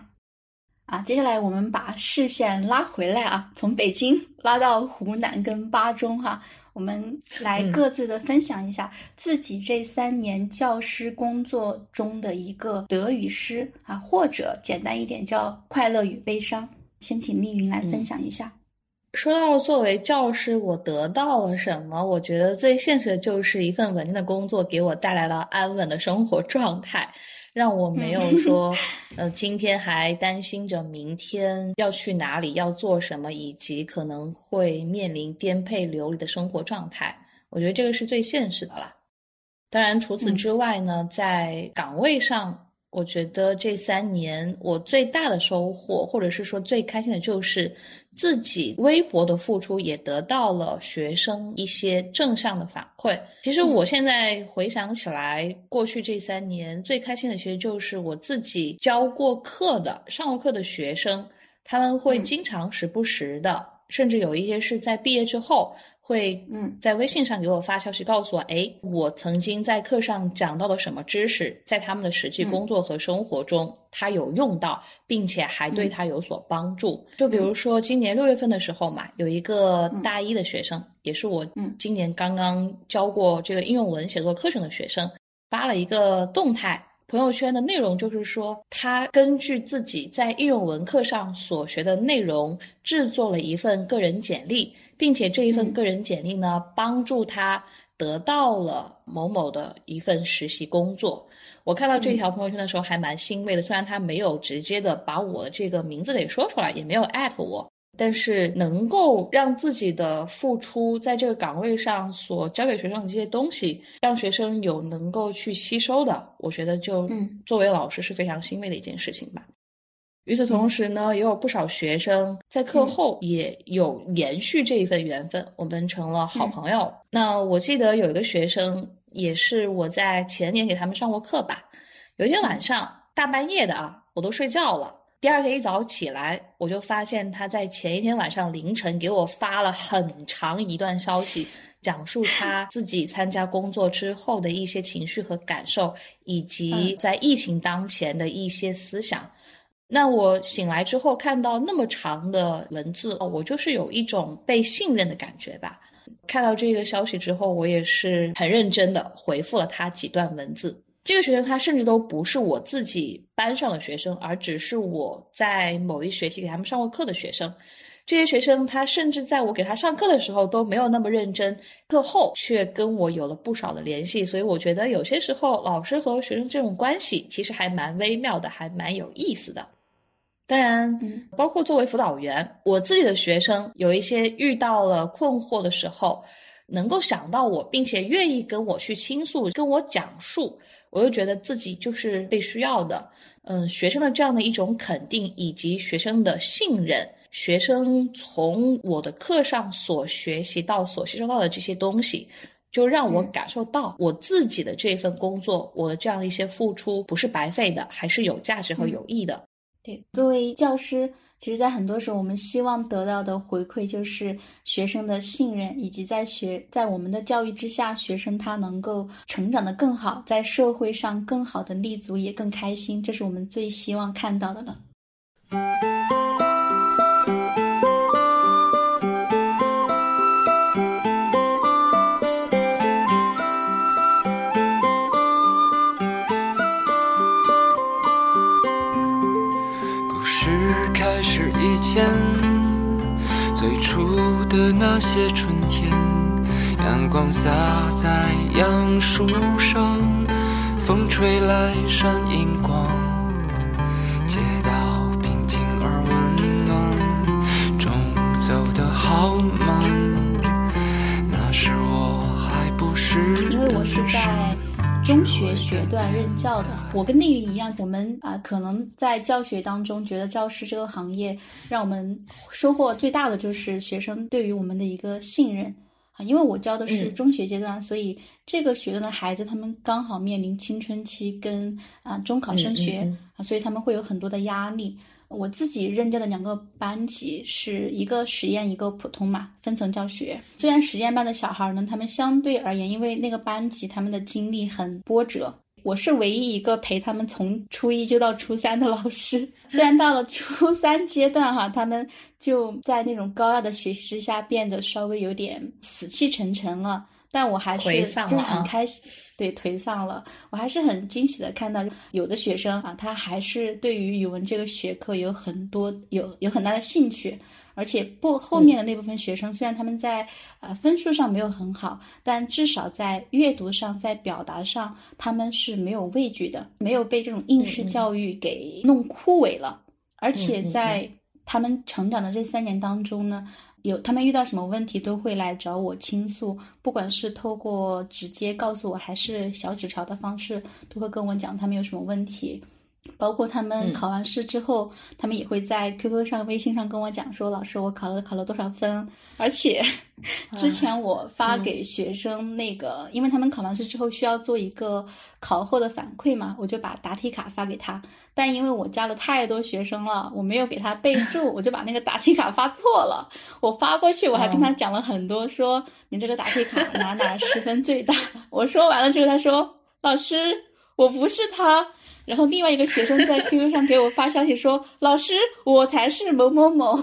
啊，接下来我们把视线拉回来啊，从北京拉到湖南跟巴中哈、我们来嗯各自的分享一下自己这三年教师工作中的一个得与失啊，或者简单一点叫快乐与悲伤。先请丽云来分享一下。说到作为教师，我得到了什么？我觉得最现实的就是一份稳定的工作，给我带来了安稳的生活状态，让我没有说，呃，今天还担心着明天要去哪里、要做什么，以及可能会面临颠沛流离的生活状态。我觉得这个是最现实的啦。当然，除此嗯之外呢，在岗位上，我觉得这三年我最大的收获，或者是说最开心的，就是自己微薄的付出也得到了学生一些正向的反馈。其实我现在回想起来，过去这三年最开心的，其实就是我自己教过课的、上过课的学生，他们会嗯经常时不时的，甚至有一些是在毕业之后。会嗯。在微信上给我发消息，告诉我，哎，我曾经在课上讲到了什么知识，在他们的实际工作和生活中，他有用到，并且还对他有所帮助。就比如说今年六月份的时候嘛，有一个大一的学生，也是我嗯。今年刚刚教过这个应用文写作课程的学生，发了一个动态。朋友圈的内容就是说，他根据自己在应用文课上所学的内容，制作了一份个人简历，并且这一份嗯个人简历呢，帮助他得到了某某的一份实习工作。我看到这条朋友圈的时候还蛮欣慰的，虽然他没有直接的把我这个名字给说出来，也没有艾特我，但是能够让自己的付出在这个岗位上所教给学生的这些东西，让学生有能够去吸收的，我觉得就作为老师是非常欣慰的一件事情吧。与此同时呢，也有不少学生在课后也有延续这一份缘分，我们成了好朋友。那我记得有一个学生，也是我在前年给他们上过课吧。有一天晚上大半夜的啊，我都睡觉了。第二天一早起来，我就发现他在前一天晚上凌晨给我发了很长一段消息，讲述他自己参加工作之后的一些情绪和感受，以及在疫情当前的一些思想。那我醒来之后看到那么长的文字，我就是有一种被信任的感觉吧。看到这个消息之后，我也是很认真的回复了他几段文字。这个学生他甚至都不是我自己班上的学生，而只是我在某一学期给他们上过课的学生。这些学生他甚至在我给他上课的时候都没有那么认真，课后却跟我有了不少的联系。所以我觉得有些时候老师和学生这种关系其实还蛮微妙的，还蛮有意思的。当然，包括作为辅导员，我自己的学生有一些遇到了困惑的时候，能够想到我，并且愿意跟我去倾诉、跟我讲述。我又觉得自己就是被需要的，嗯，学生的这样的一种肯定，以及学生的信任，学生从我的课上所学习到、所吸收到的这些东西，就让我感受到我自己的这份工作，我的这样的一些付出不是白费的，还是有价值和有益的。对，作为教师。其实，在很多时候，我们希望得到的回馈就是学生的信任，以及在学在我们的教育之下，学生他能够成长的更好，在社会上更好的立足，也更开心，这是我们最希望看到的了。前最初的那些春天，阳光洒在杨树上，风吹来闪银光，街道平静而温暖，中午走得好慢，那时我还不是因为我是在。中学学段任教的，我跟丽丽一样，我们啊可能在教学当中觉得教师这个行业让我们收获最大的就是学生对于我们的一个信任。啊，因为我教的是中学阶段，所以这个学段的孩子他们刚好面临青春期跟啊中考升学啊，所以他们会有很多的压力。我自己任教的两个班级是一个实验，一个普通嘛，分层教学。虽然实验班的小孩呢，他们相对而言，因为那个班级他们的经历很波折，我是唯一一个陪他们从初一就到初三的老师。虽然到了初三阶段哈，他们就在那种高压的学习之下变得稍微有点死气沉沉了，但我还是就是很开心。对，颓丧了。我还是很惊喜的看到，有的学生啊，他还是对于语文这个学科有很多有有很大的兴趣，而且不后面的那部分学生，虽然他们在呃分数上没有很好，但至少在阅读上，在表达上，他们是没有畏惧的，没有被这种应试教育给弄枯萎了，而且在他们成长的这三年当中呢。有他们遇到什么问题都会来找我倾诉，不管是透过直接告诉我，还是小纸条的方式，都会跟我讲他们有什么问题。包括他们考完试之后，他们也会在 QQ 上、微信上跟我讲说：“老师，我考了考了多少分？”而且，之前我发给学生那个，因为他们考完试之后需要做一个考后的反馈嘛，我就把答题卡发给他。但因为我加了太多学生了，我没有给他备注，我就把那个答题卡发错了。我发过去，我还跟他讲了很多，说你这个答题卡哪哪十分最大。我说完了之后，他说：“老师，我不是他。”然后另外一个学生在 QQ 上给我发消息说：“老师，我才是某某某。”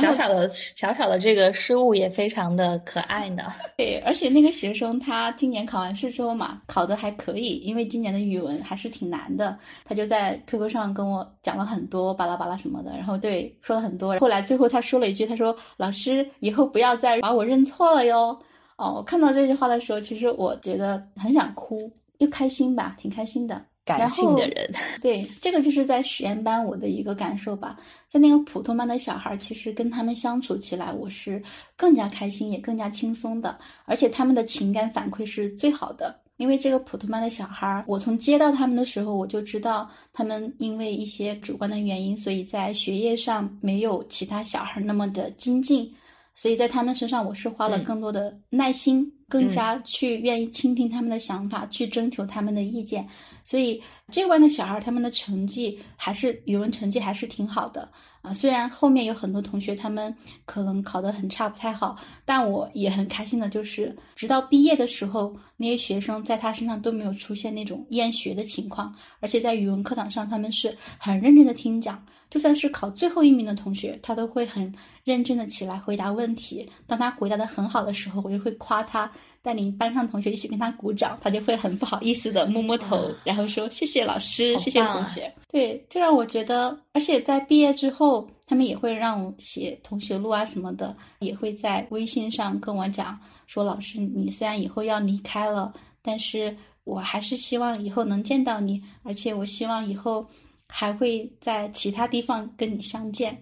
小小的小小的这个失误也非常的可爱呢。对，而且那个学生他今年考完试之后嘛，考的还可以，因为今年的语文还是挺难的。他就在 QQ 上跟我讲了很多巴拉巴拉什么的，然后对说了很多。后来最后他说了一句：“他说老师以后不要再把我认错了哟。”哦，我看到这句话的时候，其实我觉得很想哭。又开心吧，挺开心的。感性的人。对，这个就是在实验班我的一个感受吧。在那个普通班的小孩，其实跟他们相处起来，我是更加开心，也更加轻松的，而且他们的情感反馈是最好的。因为这个普通班的小孩，我从接到他们的时候，我就知道他们因为一些主观的原因，所以在学业上没有其他小孩那么的精进，所以在他们身上，我是花了更多的耐心。更加去愿意倾听他们的想法，去征求他们的意见，所以这关的小孩他们的成绩还是语文成绩还是挺好的啊。虽然后面有很多同学他们可能考得很差不太好，但我也很开心的就是，直到毕业的时候，那些学生在他身上都没有出现那种厌学的情况，而且在语文课堂上他们是很认真的听讲。就算是考最后一名的同学，他都会很认真的起来回答问题。当他回答的很好的时候，我就会夸他，带领班上同学一起跟他鼓掌，他就会很不好意思的摸摸头，然后说谢谢老师，谢谢同学。对，这让我觉得，而且在毕业之后，他们也会让我写同学录啊什么的，也会在微信上跟我讲说，老师，你虽然以后要离开了，但是我还是希望以后能见到你，而且我希望以后。还会在其他地方跟你相见，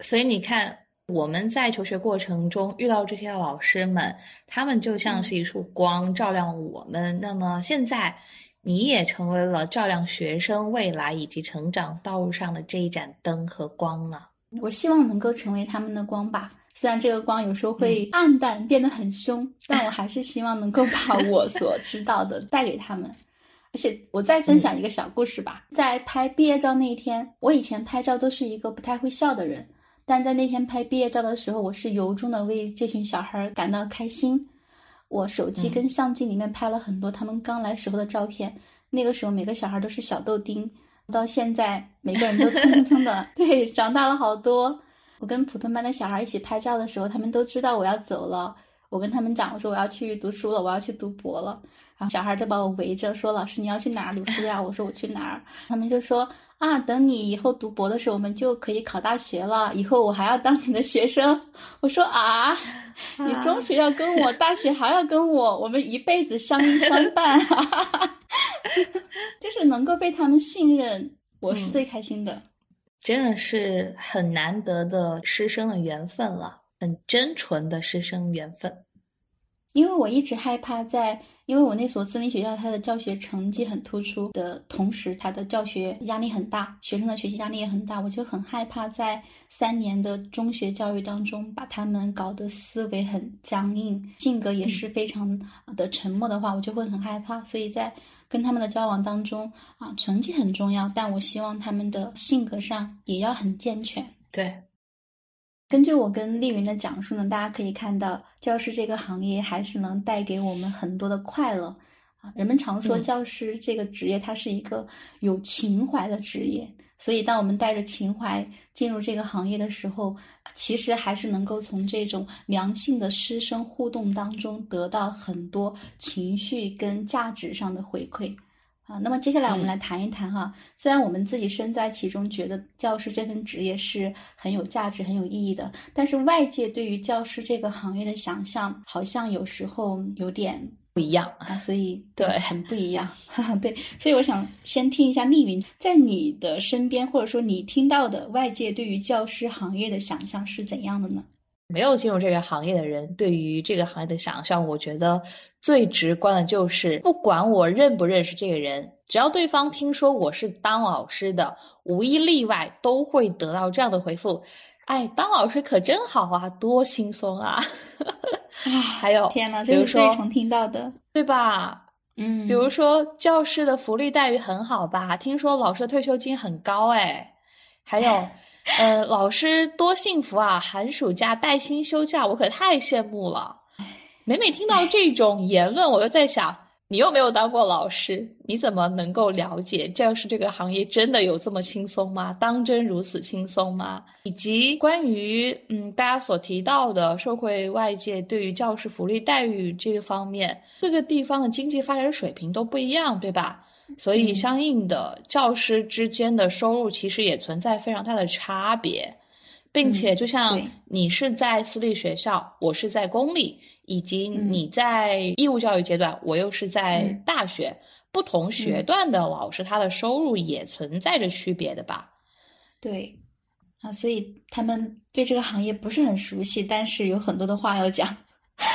所以你看，我们在求学过程中遇到这些老师们，他们就像是一束光，照亮我们。那么现在，你也成为了照亮学生未来以及成长道路上的这一盏灯和光了。我希望能够成为他们的光吧，虽然这个光有时候会暗淡，变得很凶，但我 还是希望能够把我所知道的带给他们。而且我再分享一个小故事吧，在拍毕业照那一天，我以前拍照都是一个不太会笑的人，但在那天拍毕业照的时候，我是由衷的为这群小孩感到开心。我手机跟相机里面拍了很多他们刚来时候的照片，那个时候每个小孩都是小豆丁，到现在每个人都蹭蹭蹭的，对，长大了好多。我跟普通班的小孩一起拍照的时候，他们都知道我要走了。我跟他们讲，我说我要去读书了，我要去读博了。然后小孩都把我围着说：“老师，你要去哪儿读书呀？”我说：“我去哪儿？”他们就说：“啊，等你以后读博的时候，我们就可以考大学了。以后我还要当你的学生。”我说：“啊，你中学要跟我，大学还要跟我，我们一辈子相依相伴。”就是能够被他们信任，我是最开心的。真的是很难得的师生的缘分了。很真纯的师生缘分，因为我一直害怕在，因为我那所私立学校，它的教学成绩很突出的同时，它的教学压力很大，学生的学习压力也很大，我就很害怕在三年的中学教育当中，把他们搞得思维很僵硬，性格也是非常的沉默的话，我就会很害怕。所以在跟他们的交往当中啊，成绩很重要，但我希望他们的性格上也要很健全。对。根据我跟丽云的讲述呢，大家可以看到，教师这个行业还是能带给我们很多的快乐啊。人们常说，教师这个职业它是一个有情怀的职业，所以当我们带着情怀进入这个行业的时候，其实还是能够从这种良性的师生互动当中得到很多情绪跟价值上的回馈。啊，那么接下来我们来谈一谈哈。虽然我们自己身在其中，觉得教师这份职业是很有价值、很有意义的，但是外界对于教师这个行业的想象，好像有时候有点不一样啊。所以对，很不一样。对，所以我想先听一下丽云，在你的身边，或者说你听到的外界对于教师行业的想象是怎样的呢？没有进入这个行业的人，对于这个行业的想象，我觉得最直观的就是，不管我认不认识这个人，只要对方听说我是当老师的，无一例外都会得到这样的回复：“哎，当老师可真好啊，多轻松啊！” 还有，天呐，这是最常听到的，对吧？嗯，比如说教师的福利待遇很好吧？听说老师的退休金很高哎，还有。呃，老师多幸福啊！寒暑假带薪休假，我可太羡慕了。每每听到这种言论，我就在想，你又没有当过老师，你怎么能够了解教师这个行业真的有这么轻松吗？当真如此轻松吗？以及关于嗯，大家所提到的社会外界对于教师福利待遇这个方面，各个地方的经济发展水平都不一样，对吧？所以，相应的教师之间的收入其实也存在非常大的差别，并且就像你是在私立学校，我是在公立，以及你在义务教育阶段，我又是在大学，不同学段的老师，他的收入也存在着区别的吧？对，啊，所以他们对这个行业不是很熟悉，但是有很多的话要讲。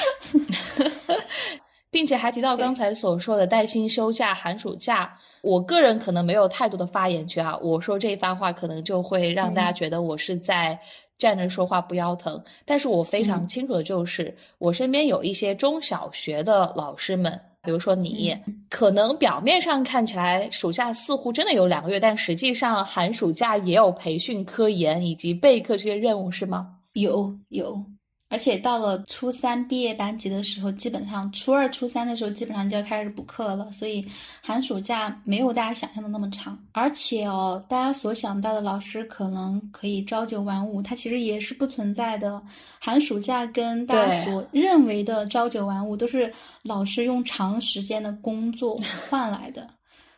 并且还提到刚才所说的带薪休假、寒暑假，我个人可能没有太多的发言权啊。我说这一番话，可能就会让大家觉得我是在站着说话不腰疼。但是我非常清楚的就是，我身边有一些中小学的老师们，比如说你，可能表面上看起来暑假似乎真的有两个月，但实际上寒暑假也有培训、科研以及备课这些任务，是吗？有有。而且到了初三毕业班级的时候，基本上初二、初三的时候，基本上就要开始补课了。所以寒暑假没有大家想象的那么长。而且哦，大家所想到的老师可能可以朝九晚五，它其实也是不存在的。寒暑假跟大家所认为的朝九晚五，都是老师用长时间的工作换来的。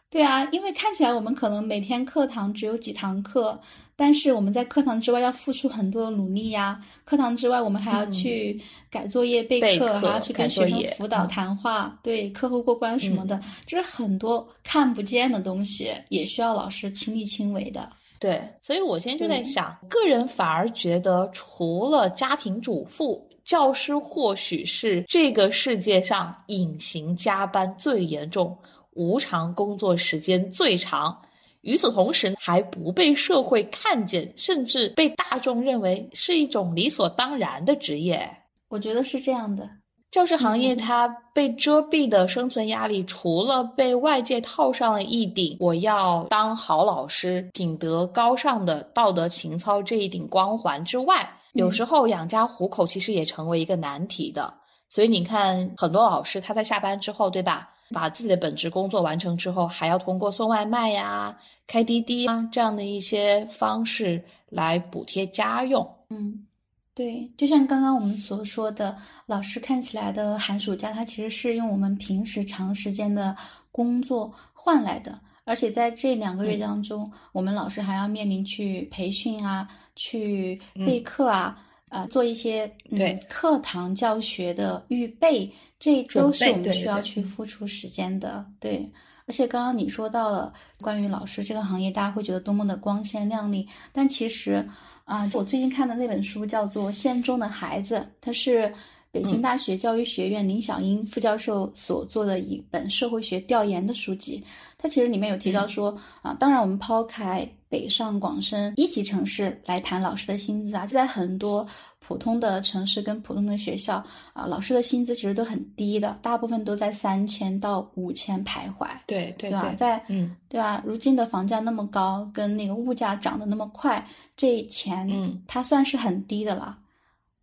对啊，因为看起来我们可能每天课堂只有几堂课。但是我们在课堂之外要付出很多的努力呀。课堂之外，我们还要去改作业、备课，还要去跟学生辅导、谈话，对课后过关什么的，就是很多看不见的东西，也需要老师亲力亲为的。对，所以我现在就在想，个人反而觉得，除了家庭主妇，教师或许是这个世界上隐形加班最严重、无偿工作时间最长。与此同时，还不被社会看见，甚至被大众认为是一种理所当然的职业。我觉得是这样的。教师行业它被遮蔽的生存压力，除了被外界套上了一顶“我要当好老师、品德高尚的道德情操”这一顶光环之外，有时候养家糊口其实也成为一个难题的。所以你看，很多老师他在下班之后，对吧？把自己的本职工作完成之后，还要通过送外卖呀、开滴滴啊这样的一些方式来补贴家用。嗯，对，就像刚刚我们所说的，老师看起来的寒暑假，它其实是用我们平时长时间的工作换来的。而且在这两个月当中，我们老师还要面临去培训啊、去备课啊。啊，做一些对课堂教学的预备，这都是我们需要去付出时间的。对，而且刚刚你说到了关于老师这个行业，大家会觉得多么的光鲜亮丽，但其实啊，我最近看的那本书叫做《县中的孩子》，它是北京大学教育学院林小英副教授所做的一本社会学调研的书籍。它其实里面有提到说啊，当然我们抛开。北上广深一级城市来谈老师的薪资啊，在很多普通的城市跟普通的学校啊，老师的薪资其实都很低的，大部分都在三千到五千徘徊。对对对吧？在嗯，对吧？如今的房价那么高，跟那个物价涨得那么快，这钱嗯，它算是很低的了。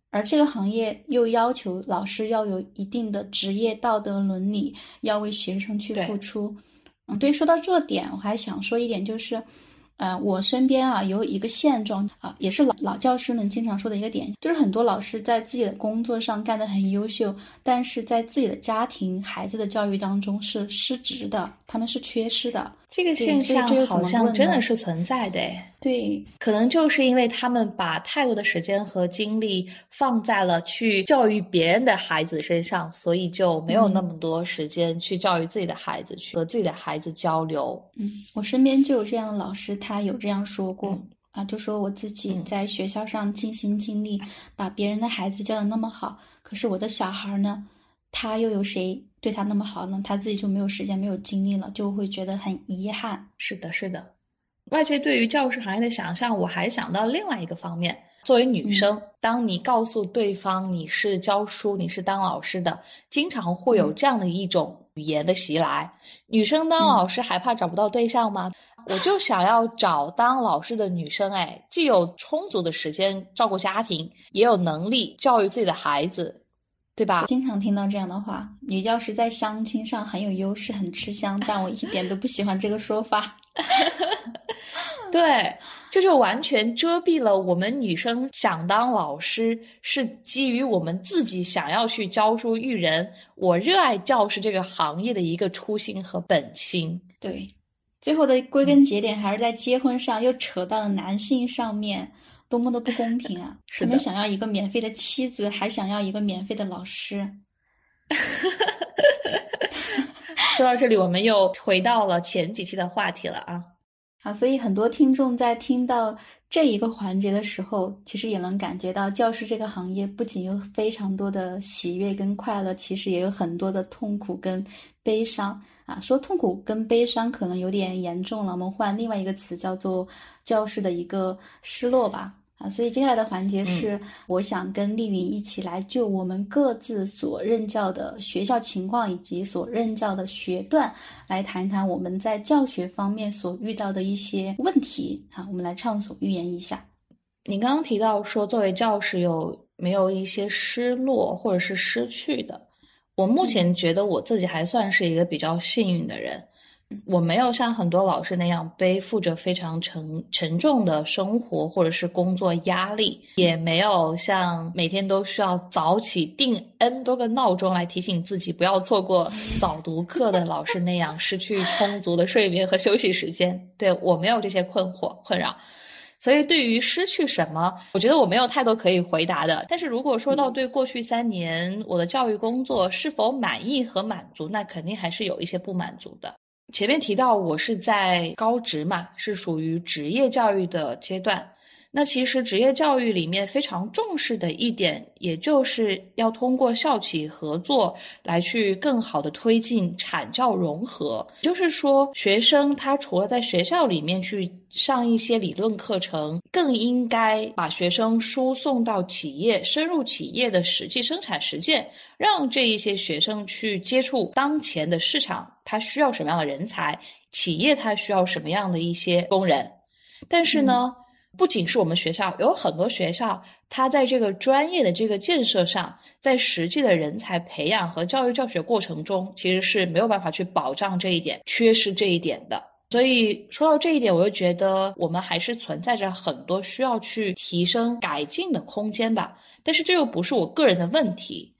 而这个行业又要求老师要有一定的职业道德伦理，要为学生去付出。嗯，对，说到这点，我还想说一点就是。嗯，我身边啊有一个现状啊，也是老老教师们经常说的一个点，就是很多老师在自己的工作上干得很优秀，但是在自己的家庭孩子的教育当中是失职的，他们是缺失的。这个现象好像真的是存在的，对，可能就是因为他们把太多的时间和精力放在了去教育别人的孩子身上，所以就没有那么多时间去教育自己的孩子，去和自己的孩子交流。嗯，我身边就有这样的老师，他有这样说过啊，就说我自己在学校上尽心尽力，把别人的孩子教的那么好，可是我的小孩呢，他又有谁？对他那么好呢，他自己就没有时间、没有精力了，就会觉得很遗憾。是的，是的。外界对于教师行业的想象，我还想到另外一个方面。作为女生，当你告诉对方你是教书、你是当老师的，经常会有这样的一种语言的袭来：女生当老师还怕找不到对象吗？我就想要找当老师的女生，哎，既有充足的时间照顾家庭，也有能力教育自己的孩子。对吧？经常听到这样的话，女教师在相亲上很有优势，很吃香。但我一点都不喜欢这个说法。对，这就是完全遮蔽了我们女生想当老师是基于我们自己想要去教书育人，我热爱教师这个行业的一个初心和本心。对，最后的归根结底还是在结婚上，又扯到了男性上面。多么的不公平啊！他们想要一个免费的妻子，还想要一个免费的老师。说到这里，我们又回到了前几期的话题了啊。好，所以很多听众在听到这一个环节的时候，其实也能感觉到教师这个行业不仅有非常多的喜悦跟快乐，其实也有很多的痛苦跟悲伤啊。说痛苦跟悲伤可能有点严重了，我们换另外一个词叫做教师的一个失落吧。啊，所以接下来的环节是，我想跟丽云一起来就我们各自所任教的学校情况以及所任教的学段，来谈一谈我们在教学方面所遇到的一些问题。啊，我们来畅所欲言一下。你刚刚提到说，作为教师有没有一些失落或者是失去的？我目前觉得我自己还算是一个比较幸运的人。我没有像很多老师那样背负着非常沉沉重的生活或者是工作压力，也没有像每天都需要早起定 n 多个闹钟来提醒自己不要错过早读课的老师那样失去充足的睡眠和休息时间。对我没有这些困惑困扰，所以对于失去什么，我觉得我没有太多可以回答的。但是如果说到对过去三年我的教育工作是否满意和满足，那肯定还是有一些不满足的。前面提到我是在高职嘛，是属于职业教育的阶段。那其实职业教育里面非常重视的一点，也就是要通过校企合作来去更好的推进产教融合。就是说，学生他除了在学校里面去上一些理论课程，更应该把学生输送到企业，深入企业的实际生产实践，让这一些学生去接触当前的市场，他需要什么样的人才，企业他需要什么样的一些工人。但是呢，不仅是我们学校，有很多学校，它在这个专业的这个建设上，在实际的人才培养和教育教学过程中，其实是没有办法去保障这一点，缺失这一点的。所以说到这一点，我就觉得我们还是存在着很多需要去提升改进的空间吧。但是这又不是我个人的问题。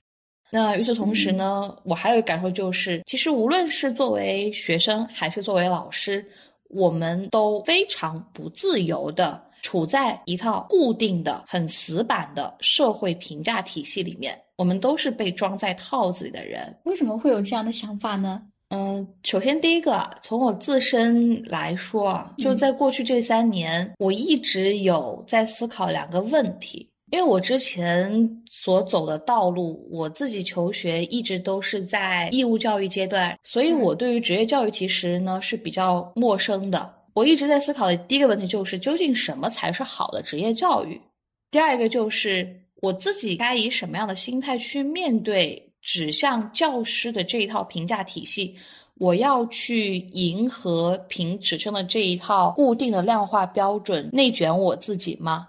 那与此同时呢，我还有一个感受就是，其实无论是作为学生还是作为老师，我们都非常不自由的。处在一套固定的、很死板的社会评价体系里面，我们都是被装在套子里的人。为什么会有这样的想法呢？嗯，首先第一个，从我自身来说啊，就在过去这三年，我一直有在思考两个问题。因为我之前所走的道路，我自己求学一直都是在义务教育阶段，所以我对于职业教育其实呢是比较陌生的。我一直在思考的第一个问题就是，究竟什么才是好的职业教育？第二个就是我自己该以什么样的心态去面对指向教师的这一套评价体系？我要去迎合评职称的这一套固定的量化标准，内卷我自己吗？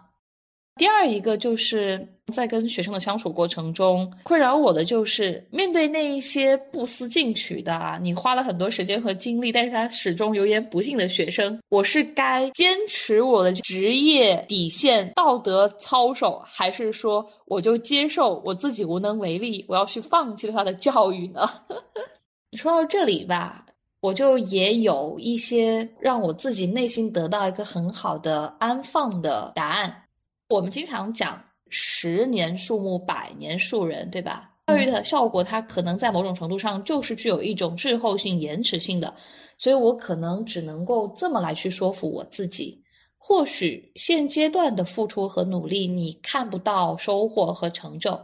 第二一个就是在跟学生的相处过程中，困扰我的就是面对那一些不思进取的，你花了很多时间和精力，但是他始终油盐不进的学生，我是该坚持我的职业底线、道德操守，还是说我就接受我自己无能为力，我要去放弃他的教育呢？说到这里吧，我就也有一些让我自己内心得到一个很好的安放的答案。我们经常讲“十年树木，百年树人”，对吧？教育的效果，它可能在某种程度上就是具有一种滞后性、延迟性的，所以我可能只能够这么来去说服我自己。或许现阶段的付出和努力，你看不到收获和成就，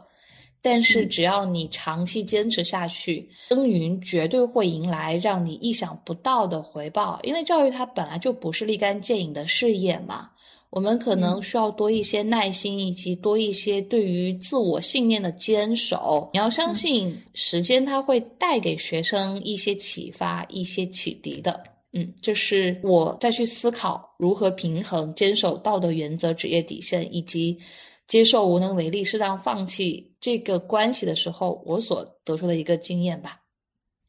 但是只要你长期坚持下去，耕耘绝对会迎来让你意想不到的回报。因为教育它本来就不是立竿见影的事业嘛。我们可能需要多一些耐心，以及多一些对于自我信念的坚守。你要相信，时间它会带给学生一些启发、一些启迪的。嗯，这是我再去思考如何平衡坚守道德原则、职业底线，以及接受无能为力、适当放弃这个关系的时候，我所得出的一个经验吧。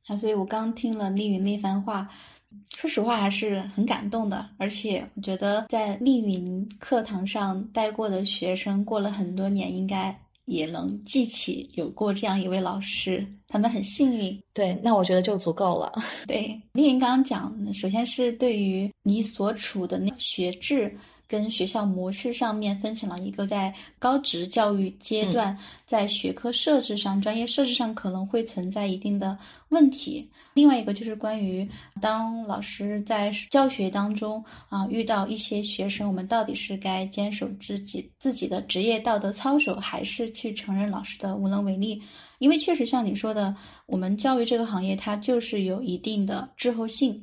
啊，所以我刚听了丽云那番话。说实话，还是很感动的。而且，我觉得在丽云课堂上待过的学生，过了很多年，应该也能记起有过这样一位老师。他们很幸运。对，那我觉得就足够了。对，丽云刚刚讲，首先是对于你所处的那学制跟学校模式上面分享了一个在高职教育阶段，在学科设置上、专业设置上可能会存在一定的问题。另外一个就是关于当老师在教学当中啊遇到一些学生，我们到底是该坚守自己自己的职业道德操守，还是去承认老师的无能为力？因为确实像你说的，我们教育这个行业它就是有一定的滞后性。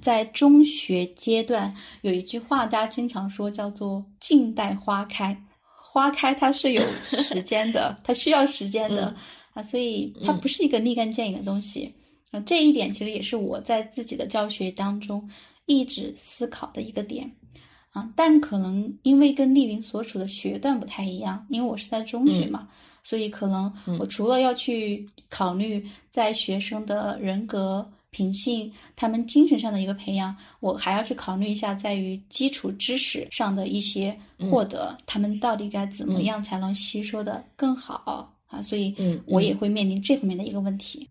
在中学阶段，有一句话大家经常说，叫做“静待花开”。花开它是有时间的，它需要时间的啊，所以它不是一个立竿见影的东西啊。这一点其实也是我在自己的教学当中一直思考的一个点啊。但可能因为跟丽云所处的学段不太一样，因为我是在中学嘛，所以可能我除了要去考虑在学生的人格。品性，他们精神上的一个培养，我还要去考虑一下，在于基础知识上的一些获得，他们到底该怎么样才能吸收的更好啊？所以，我也会面临这方面的一个问题。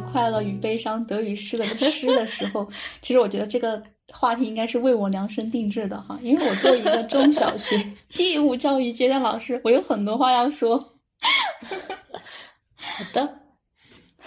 的快乐与悲伤，得与失的失的时候，其实我觉得这个话题应该是为我量身定制的哈，因为我作为一个中小学 义务教育阶段老师，我有很多话要说。好的，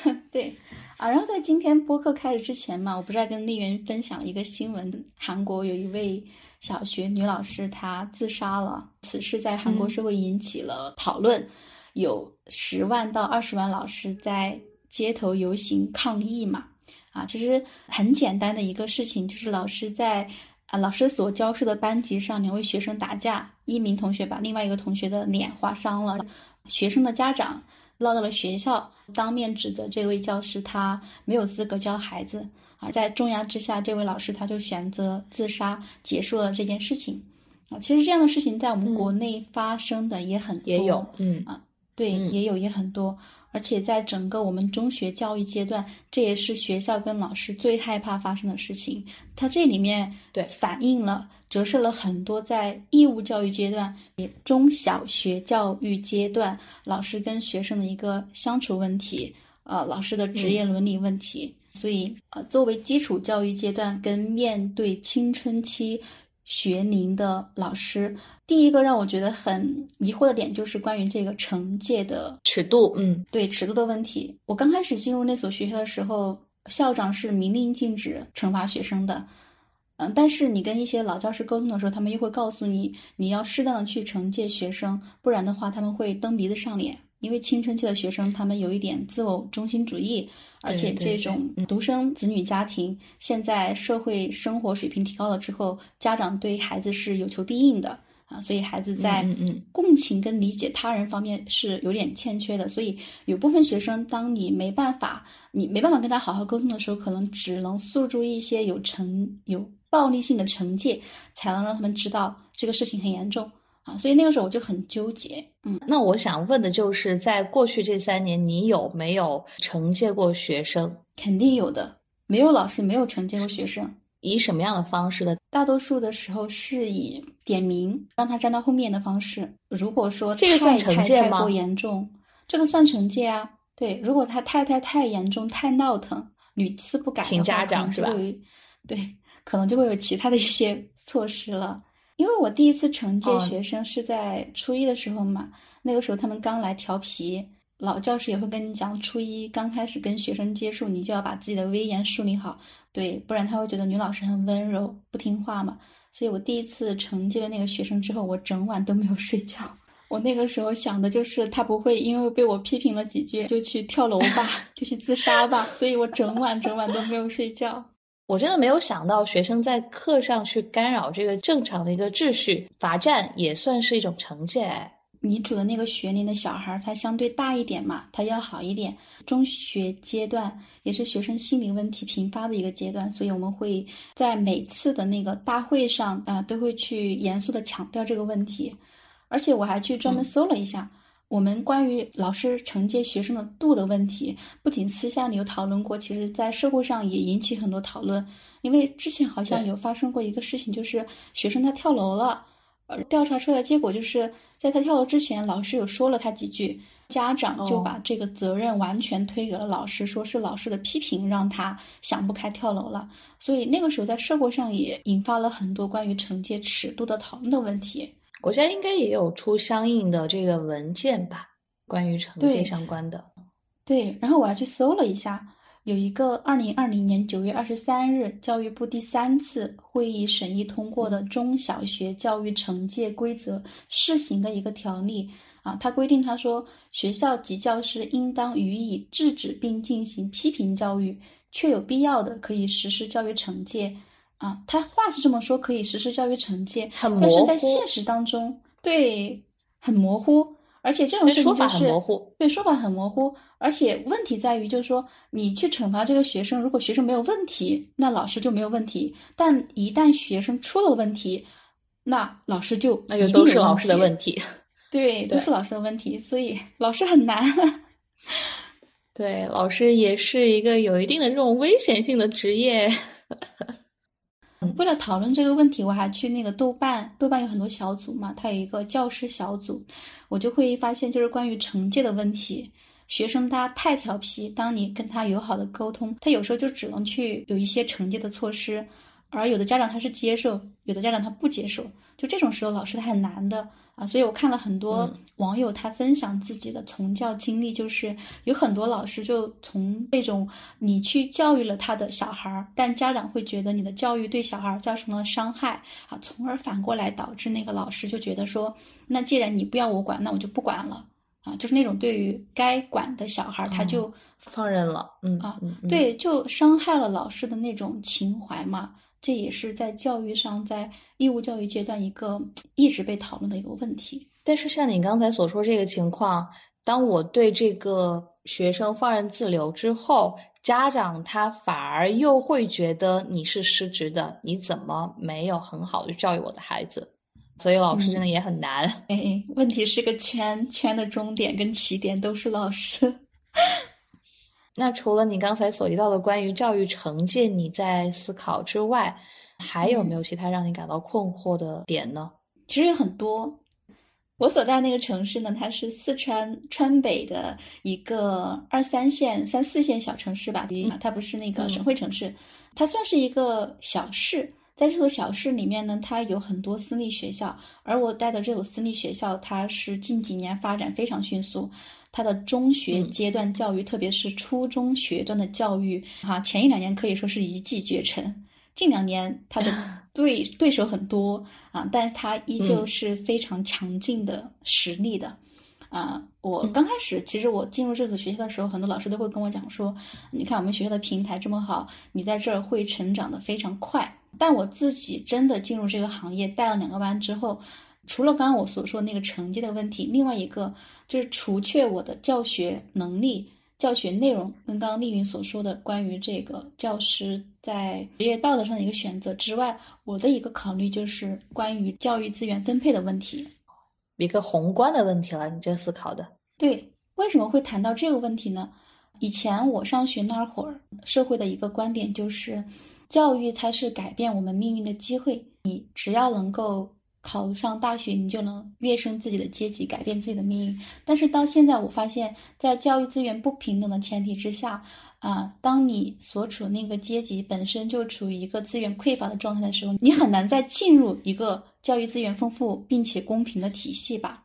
对啊，然后在今天播客开始之前嘛，我不是在跟丽媛分享一个新闻，韩国有一位小学女老师她自杀了，此事在韩国社会引起了讨论，有十万到二十万老师在。街头游行抗议嘛，啊，其实很简单的一个事情，就是老师在啊老师所教授的班级上，两位学生打架，一名同学把另外一个同学的脸划伤了，学生的家长闹到了学校，当面指责这位教师他没有资格教孩子，啊，在重压之下，这位老师他就选择自杀，结束了这件事情，啊，其实这样的事情在我们国内发生的也很多，也有，嗯。啊，对，也有也很多。而且在整个我们中学教育阶段，这也是学校跟老师最害怕发生的事情。它这里面对反映了、折射了很多在义务教育阶段也、中小学教育阶段老师跟学生的一个相处问题，呃，老师的职业伦理问题。所以，呃，作为基础教育阶段跟面对青春期。学龄的老师，第一个让我觉得很疑惑的点就是关于这个惩戒的尺度，嗯，对尺度的问题。我刚开始进入那所学校的时候，校长是明令禁止惩罚学生的，嗯，但是你跟一些老教师沟通的时候，他们又会告诉你，你要适当的去惩戒学生，不然的话他们会蹬鼻子上脸。因为青春期的学生，他们有一点自我中心主义，而且这种独生子女家庭，现在社会生活水平提高了之后，家长对孩子是有求必应的啊，所以孩子在共情跟理解他人方面是有点欠缺的。所以有部分学生，当你没办法，你没办法跟他好好沟通的时候，可能只能诉诸一些有惩有暴力性的惩戒，才能让他们知道这个事情很严重。啊，所以那个时候我就很纠结。嗯，那我想问的就是，在过去这三年，你有没有惩戒过学生？肯定有的，没有老师没有惩戒过学生。以什么样的方式呢？大多数的时候是以点名让他站到后面的方式。如果说这个算惩戒吗？太过严重，这个算惩戒啊。对，如果他太太太严重、太闹腾、屡次不改的话，请家长是吧？对，可能就会有其他的一些 措施了。因为我第一次惩戒学生是在初一的时候嘛，那个时候他们刚来调皮，老教师也会跟你讲，初一刚开始跟学生接触，你就要把自己的威严树立好，对，不然他会觉得女老师很温柔不听话嘛。所以我第一次惩戒了那个学生之后，我整晚都没有睡觉。我那个时候想的就是他不会因为被我批评了几句就去跳楼吧，就去自杀吧，所以我整晚整晚都没有睡觉。我真的没有想到，学生在课上去干扰这个正常的一个秩序，罚站也算是一种惩戒。你主的那个学龄的小孩，他相对大一点嘛，他要好一点。中学阶段也是学生心理问题频发的一个阶段，所以我们会在每次的那个大会上啊，都会去严肃的强调这个问题。而且我还去专门搜了一下，我们关于老师惩戒学生的度的问题，不仅私下里有讨论过，其实在社会上也引起很多讨论。因为之前好像有发生过一个事情，就是学生他跳楼了，呃，调查出来的结果就是在他跳楼之前，老师有说了他几句，家长就把这个责任完全推给了老师，说是老师的批评让他想不开跳楼了。所以那个时候在社会上也引发了很多关于惩戒尺度的讨论的问题。国家应该也有出相应的这个文件吧，关于惩戒相关的。对，然后我还去搜了一下。有一个二零二零年九月二十三日，教育部第三次会议审议通过的中小学教育惩戒规则试行的一个条例啊，它规定他说，学校及教师应当予以制止并进行批评教育，确有必要的可以实施教育惩戒啊。他话是这么说，可以实施教育惩戒，但是在现实当中，对，很模糊。而且这种事情就是对说法很模糊，而且问题在于，就是说你去惩罚这个学生，如果学生没有问题，那老师就没有问题；但一旦学生出了问题，那老师就那就都是老师的问题。对，都是老师的问题，所以老师很难。对，老师也是一个有一定的这种危险性的职业。为了讨论这个问题，我还去那个豆瓣，豆瓣有很多小组嘛，它有一个教师小组，我就会发现，就是关于惩戒的问题，学生他太调皮，当你跟他友好的沟通，他有时候就只能去有一些惩戒的措施，而有的家长他是接受，有的家长他不接受，就这种时候老师他很难的。啊，所以我看了很多网友他分享自己的从教经历，就是有很多老师就从这种你去教育了他的小孩儿，但家长会觉得你的教育对小孩造成了伤害啊，从而反过来导致那个老师就觉得说，那既然你不要我管，那我就不管了啊，就是那种对于该管的小孩他就放任了，嗯啊，对，就伤害了老师的那种情怀嘛。这也是在教育上，在义务教育阶段一个一直被讨论的一个问题。但是像你刚才所说这个情况，当我对这个学生放任自流之后，家长他反而又会觉得你是失职的，你怎么没有很好的教育我的孩子？所以老师真的也很难。哎，问题是个圈，圈的终点跟起点都是老师。那除了你刚才所提到的关于教育成绩你在思考之外，还有没有其他让你感到困惑的点呢？其实有很多。我所在那个城市呢，它是四川川北的一个二三线、三四线小城市吧，它不是那个省会城市，它算是一个小市。在这所小市里面呢，它有很多私立学校，而我带的这所私立学校，它是近几年发展非常迅速。它的中学阶段教育，特别是初中学段的教育，哈，前一两年可以说是一骑绝尘。近两年，他的对对手很多啊，但是他依旧是非常强劲的实力的。啊，我刚开始其实我进入这所学校的时候，很多老师都会跟我讲说，你看我们学校的平台这么好，你在这儿会成长的非常快。但我自己真的进入这个行业，带了两个班之后。除了刚刚我所说那个成绩的问题，另外一个就是除却我的教学能力、教学内容跟刚刚丽云所说的关于这个教师在职业道德上的一个选择之外，我的一个考虑就是关于教育资源分配的问题，一个宏观的问题了。你这思考的对？为什么会谈到这个问题呢？以前我上学那会儿，社会的一个观点就是，教育它是改变我们命运的机会。你只要能够。考上大学，你就能跃升自己的阶级，改变自己的命运。但是到现在，我发现，在教育资源不平等的前提之下，啊，当你所处那个阶级本身就处于一个资源匮乏的状态的时候，你很难再进入一个教育资源丰富并且公平的体系吧？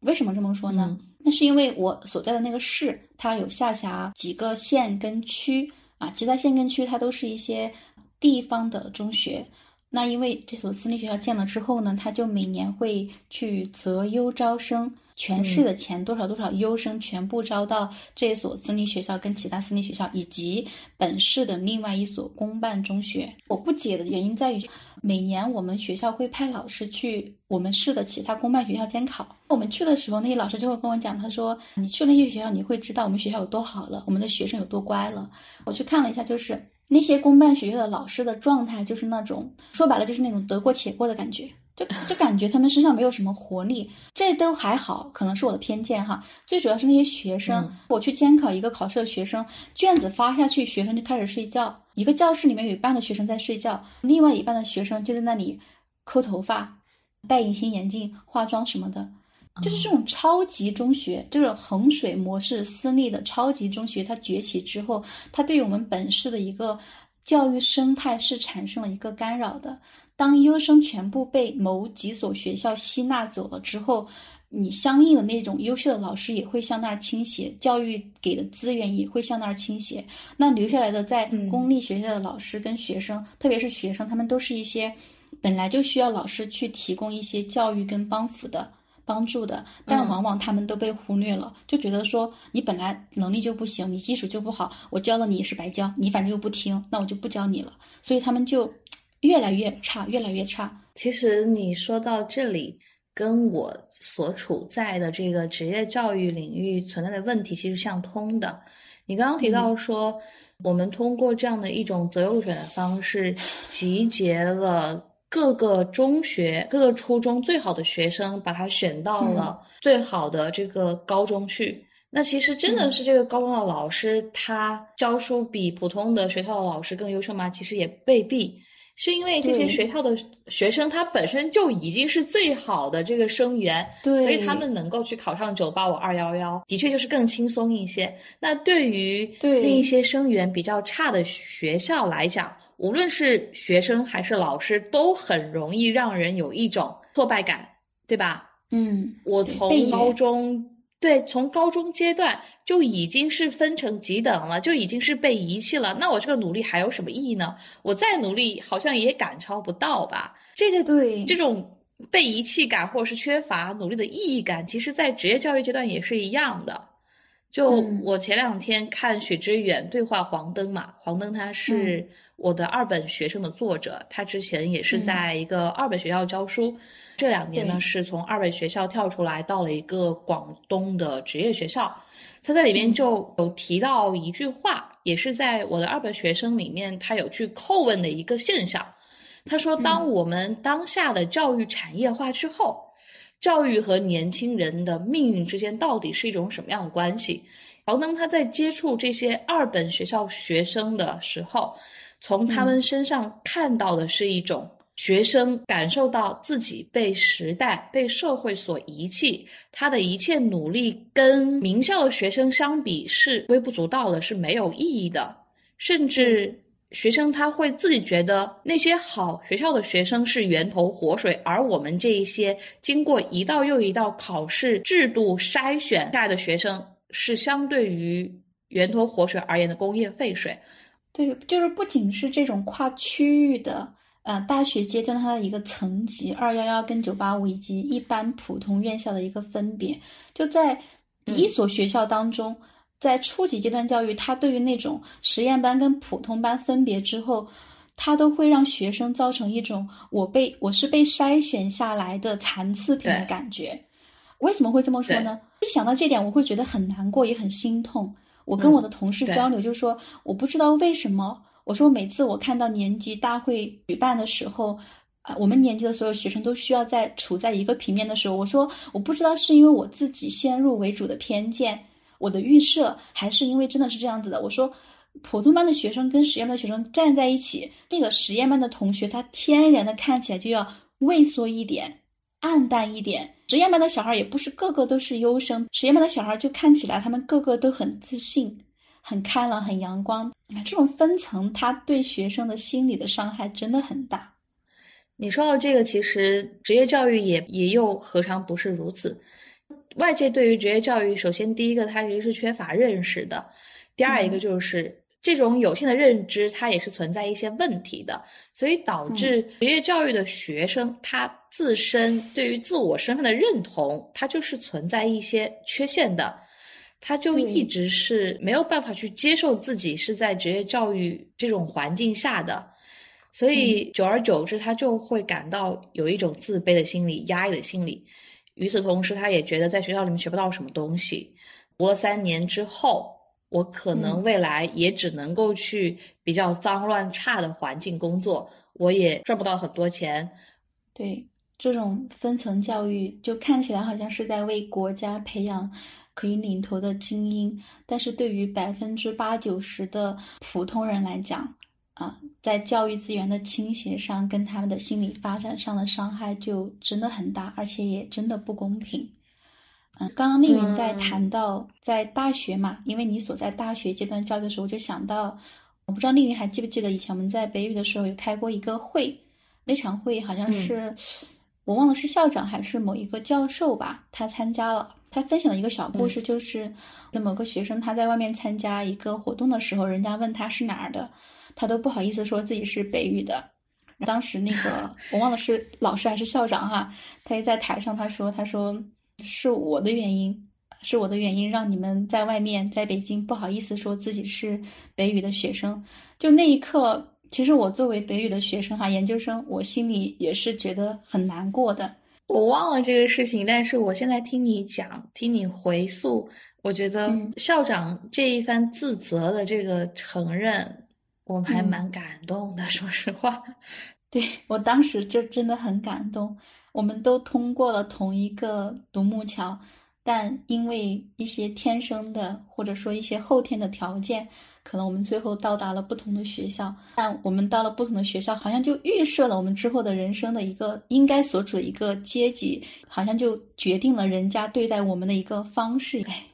为什么这么说呢？那是因为我所在的那个市，它有下辖几个县跟区啊，其他县跟区它都是一些地方的中学。那因为这所私立学校建了之后呢，他就每年会去择优招生，全市的前多少多少优生全部招到这所私立学校跟其他私立学校以及本市的另外一所公办中学。我不解的原因在于，每年我们学校会派老师去我们市的其他公办学校监考，我们去的时候，那些老师就会跟我讲，他说你去了那些学校，你会知道我们学校有多好了，我们的学生有多乖了。我去看了一下，就是。那些公办学校的老师的状态就是那种，说白了就是那种得过且过的感觉就就感觉他们身上没有什么活力。这都还好，可能是我的偏见哈。最主要是那些学生，我去监考一个考试的学生，卷子发下去，学生就开始睡觉。一个教室里面有一半的学生在睡觉，另外一半的学生就在那里抠头发、戴隐形眼镜、化妆什么的。就是这种超级中学，这种衡水模式私立的超级中学，它崛起之后，它对于我们本市的一个教育生态是产生了一个干扰的。当优生全部被某几所学校吸纳走了之后，你相应的那种优秀的老师也会向那儿倾斜，教育给的资源也会向那儿倾斜。那留下来的在公立学校的老师跟学生，特别是学生，他们都是一些本来就需要老师去提供一些教育跟帮扶的。帮助的，但往往他们都被忽略了，就觉得说你本来能力就不行，你基础就不好，我教了你也是白教，你反正又不听，那我就不教你了。所以他们就越来越差，越来越差。其实你说到这里，跟我所处在的这个职业教育领域存在的问题其实相通的。你刚刚提到说，我们通过这样的一种择优入选的方式，集结了。各个中学、各个初中最好的学生，把他选到了最好的这个高中去。那其实真的是这个高中的老师，他教书比普通的学校的老师更优秀吗？其实也未必，是因为这些学校的学生他本身就已经是最好的这个生源，所以他们能够去考上九八五二幺幺，的确就是更轻松一些。那对于另一些生源比较差的学校来讲，无论是学生还是老师，都很容易让人有一种挫败感，对吧？嗯，我从高中对从高中阶段就已经是分成几等了，就已经是被遗弃了。那我这个努力还有什么意义呢？我再努力，好像也赶超不到吧？这个对这种被遗弃感或者是缺乏努力的意义感，其实在职业教育阶段也是一样的。就我前两天看许知远对话黄灯嘛，黄灯他是我的二本学生的作者，他之前也是在一个二本学校教书，这两年呢是从二本学校跳出来到了一个广东的职业学校，他在里面就有提到一句话，也是在我的二本学生里面他有去叩问的一个现象，他说当我们当下的教育产业化之后。教育和年轻人的命运之间到底是一种什么样的关系？黄登他在接触这些二本学校学生的时候，从他们身上看到的是一种学生感受到自己被时代、被社会所遗弃，他的一切努力跟名校的学生相比是微不足道的，是没有意义的，甚至。学生他会自己觉得那些好学校的学生是源头活水，而我们这一些经过一道又一道考试制度筛选下来的学生，是相对于源头活水而言的工业废水。对，就是不仅是这种跨区域的，呃，大学阶段它的一个层级，二幺幺跟九八五以及一般普通院校的一个分别，就在一所学校当中。在初级阶段教育，它对于那种实验班跟普通班分别之后，它都会让学生造成一种我被我是被筛选下来的残次品的感觉。为什么会这么说呢？一想到这点，我会觉得很难过，也很心痛。我跟我的同事交流，就说我不知道为什么。我说每次我看到年级大会举办的时候，啊，我们年级的所有学生都需要在处在一个平面的时候，我说我不知道是因为我自己先入为主的偏见。我的预设还是因为真的是这样子的。我说，普通班的学生跟实验班的学生站在一起，那个实验班的同学他天然的看起来就要畏缩一点、暗淡一点。实验班的小孩也不是个个都是优生，实验班的小孩就看起来他们个个都很自信、很开朗、很阳光。这种分层，他对学生的心理的伤害真的很大。你说到这个，其实职业教育也也又何尝不是如此？外界对于职业教育，首先第一个，它其实是缺乏认识的；第二一个就是这种有限的认知，它也是存在一些问题的，所以导致职业教育的学生他自身对于自我身份的认同，它就是存在一些缺陷的，他就一直是没有办法去接受自己是在职业教育这种环境下的，所以久而久之，他就会感到有一种自卑的心理、压抑的心理。与此同时，他也觉得在学校里面学不到什么东西。读了三年之后，我可能未来也只能够去比较脏乱差的环境工作，我也赚不到很多钱。对，这种分层教育就看起来好像是在为国家培养可以领头的精英，但是对于百分之八九十的普通人来讲，啊，在教育资源的倾斜上，跟他们的心理发展上的伤害就真的很大，而且也真的不公平。嗯，刚刚丽云在谈到在大学嘛，因为你所在大学阶段教育的时候，我就想到，我不知道丽云还记不记得以前我们在北语的时候有开过一个会，那场会好像是。我忘了是校长还是某一个教授吧，他参加了。他分享了一个小故事，就是那某个学生他在外面参加一个活动的时候，人家问他是哪儿的，他都不好意思说自己是北语的。当时那个我忘了是老师还是校长哈，他也在台上他说：“他说是我的原因，是我的原因让你们在外面在北京不好意思说自己是北语的学生。”就那一刻。其实我作为北语的学生哈，研究生，我心里也是觉得很难过的。我忘了这个事情，但是我现在听你讲，听你回溯，我觉得校长这一番自责的这个承认，我还蛮感动的。说实话，对我当时就真的很感动。我们都通过了同一个独木桥，但因为一些天生的或者说一些后天的条件。可能我们最后到达了不同的学校，但我们到了不同的学校，好像就预设了我们之后的人生的一个应该所处的一个阶级，好像就决定了人家对待我们的一个方式。哎，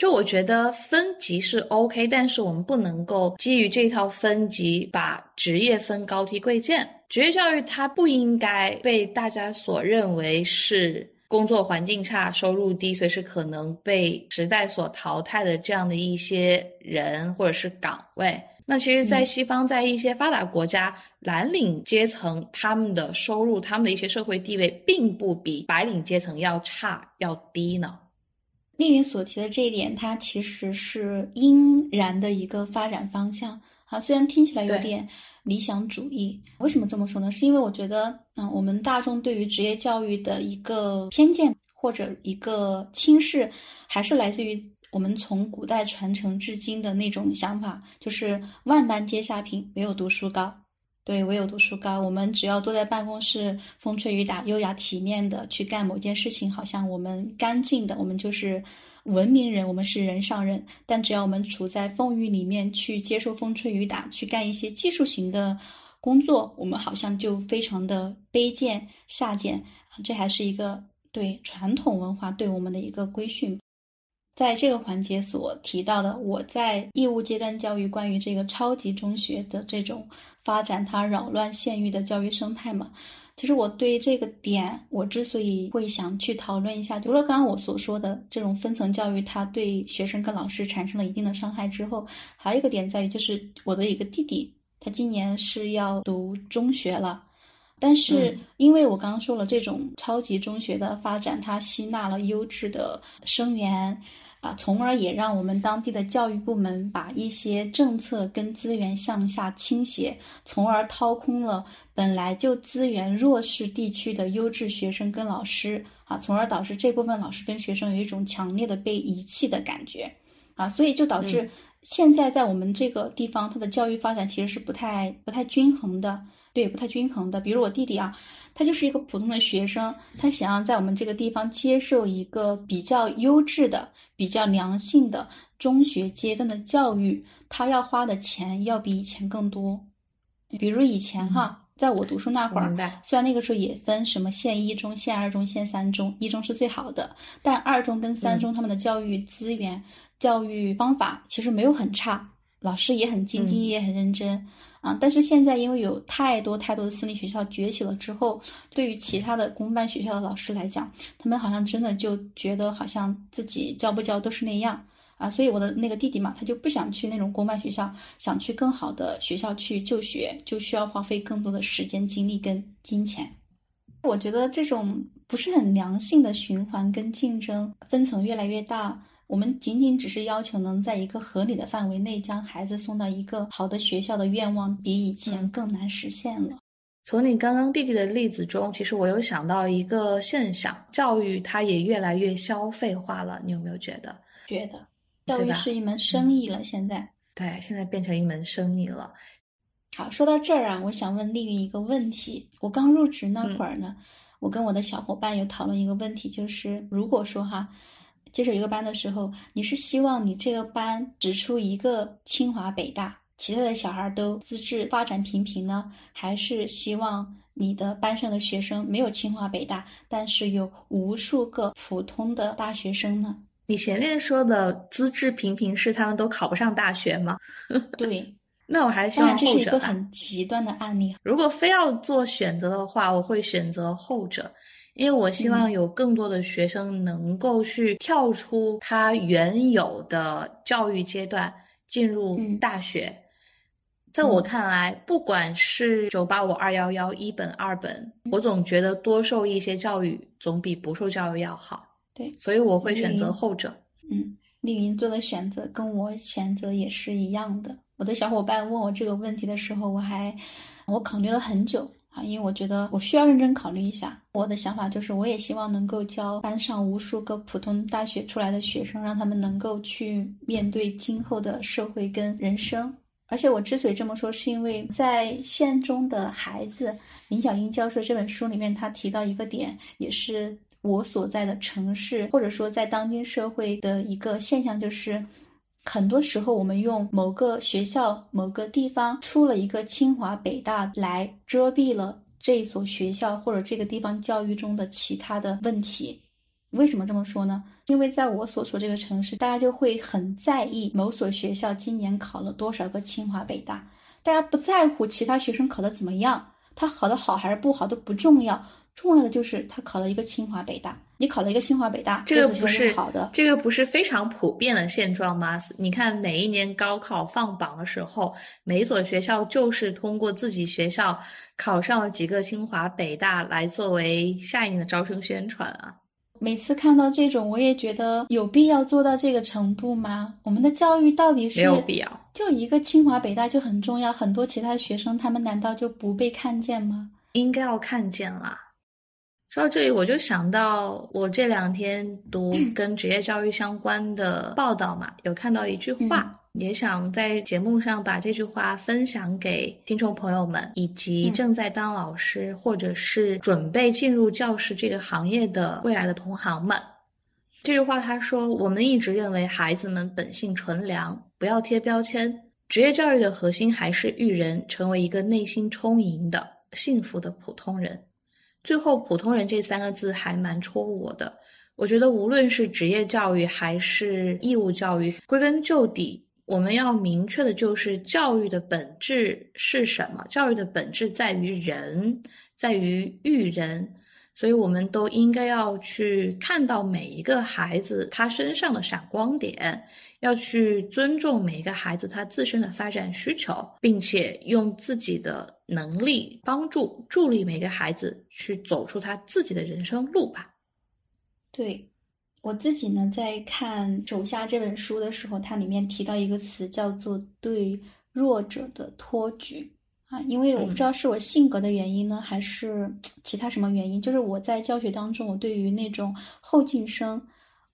就我觉得分级是 OK，但是我们不能够基于这套分级把职业分高低贵贱。职业教育它不应该被大家所认为是。工作环境差、收入低，随时可能被时代所淘汰的这样的一些人或者是岗位，那其实，在西方，在一些发达国家，蓝领阶层他们的收入、他们的一些社会地位，并不比白领阶层要差、要低呢。丽云所提的这一点，它其实是应然的一个发展方向。啊，虽然听起来有点。理想主义为什么这么说呢？是因为我觉得，嗯，我们大众对于职业教育的一个偏见或者一个轻视，还是来自于我们从古代传承至今的那种想法，就是万般皆下品，唯有读书高。对，唯有读书高。我们只要坐在办公室，风吹雨打，优雅体面的去干某件事情，好像我们干净的，我们就是文明人，我们是人上人。但只要我们处在风雨里面，去接受风吹雨打，去干一些技术型的工作，我们好像就非常的卑贱下贱。这还是一个对传统文化对我们的一个规训。在这个环节所提到的，我在义务阶段教育关于这个超级中学的这种发展，它扰乱县域的教育生态嘛？其实我对这个点，我之所以会想去讨论一下，除了刚刚我所说的这种分层教育，它对学生跟老师产生了一定的伤害之后，还有一个点在于，就是我的一个弟弟，他今年是要读中学了。但是，因为我刚刚说了，这种超级中学的发展，它吸纳了优质的生源，啊，从而也让我们当地的教育部门把一些政策跟资源向下倾斜，从而掏空了本来就资源弱势地区的优质学生跟老师，啊，从而导致这部分老师跟学生有一种强烈的被遗弃的感觉，啊，所以就导致现在在我们这个地方，它的教育发展其实是不太不太均衡的。对，不太均衡的。比如我弟弟啊，他就是一个普通的学生，他想要在我们这个地方接受一个比较优质的、比较良性的中学阶段的教育，他要花的钱要比以前更多。比如以前哈，在我读书那会儿，虽然那个时候也分什么县一中、县二中、县三中，一中是最好的，但二中跟三中他们的教育资源、教育方法其实没有很差，老师也很兢兢业业、很认真。啊！但是现在因为有太多太多的私立学校崛起了之后，对于其他的公办学校的老师来讲，他们好像真的就觉得好像自己教不教都是那样啊。所以我的那个弟弟嘛，他就不想去那种公办学校，想去更好的学校去就学，就需要花费更多的时间、精力跟金钱。我觉得这种不是很良性的循环跟竞争，分层越来越大。我们仅仅只是要求能在一个合理的范围内将孩子送到一个好的学校的愿望，比以前更难实现了。从你刚刚弟弟的例子中，其实我有想到一个现象：教育它也越来越消费化了。你有没有觉得？觉得，教育是一门生意了。现在，对，现在变成一门生意了。好，说到这儿啊，我想问丽云一个问题。我刚入职那会儿呢，我跟我的小伙伴有讨论一个问题，就是如果说哈，接手一个班的时候，你是希望你这个班只出一个清华北大，其他的小孩都资质发展平平呢，还是希望你的班上的学生没有清华北大，但是有无数个普通的大学生呢？你前面说的资质平平是他们都考不上大学吗？对。那我还是希望后者。这是一个很极端的案例。如果非要做选择的话，我会选择后者，因为我希望有更多的学生能够去跳出他原有的教育阶段，进入大学。在我看来，不管是九八五、二幺幺、一本、二本，我总觉得多受一些教育总比不受教育要好。对，所以我会选择后者。嗯，丽云做的选择跟我选择也是一样的。我的小伙伴问我这个问题的时候，我还我考虑了很久啊，因为我觉得我需要认真考虑一下。我的想法就是，我也希望能够教班上无数个普通大学出来的学生，让他们能够去面对今后的社会跟人生。而且我之所以这么说，是因为在县中的孩子林小英教授这本书里面，他提到一个点，也是我所在的城市或者说在当今社会的一个现象，就是。很多时候，我们用某个学校、某个地方出了一个清华、北大来遮蔽了这所学校或者这个地方教育中的其他的问题。为什么这么说呢？因为在我所处这个城市，大家就会很在意某所学校今年考了多少个清华、北大，大家不在乎其他学生考的怎么样，他考的好还是不好都不重要。重要的就是他考了一个清华北大，你考了一个清华北大，这个不是好的，这个不是非常普遍的现状吗？你看每一年高考放榜的时候，每一所学校就是通过自己学校考上了几个清华北大来作为下一年的招生宣传啊。每次看到这种，我也觉得有必要做到这个程度吗？我们的教育到底是没有必要，就一个清华北大就很重要，很多其他学生他们难道就不被看见吗？应该要看见啦。说到这里，我就想到我这两天读跟职业教育相关的报道嘛，有看到一句话，也想在节目上把这句话分享给听众朋友们，以及正在当老师或者是准备进入教师这个行业的未来的同行们。这句话他说：“我们一直认为孩子们本性纯良，不要贴标签。职业教育的核心还是育人成为一个内心充盈的幸福的普通人。”最后，“普通人”这三个字还蛮戳我的。我觉得，无论是职业教育还是义务教育，归根究底，我们要明确的就是教育的本质是什么？教育的本质在于人，在于育人。所以，我们都应该要去看到每一个孩子他身上的闪光点，要去尊重每一个孩子他自身的发展需求，并且用自己的能力帮助助力每个孩子去走出他自己的人生路吧。对我自己呢，在看《手下》这本书的时候，它里面提到一个词，叫做“对弱者的托举”。啊，因为我不知道是我性格的原因呢，还是其他什么原因，就是我在教学当中，我对于那种后进生，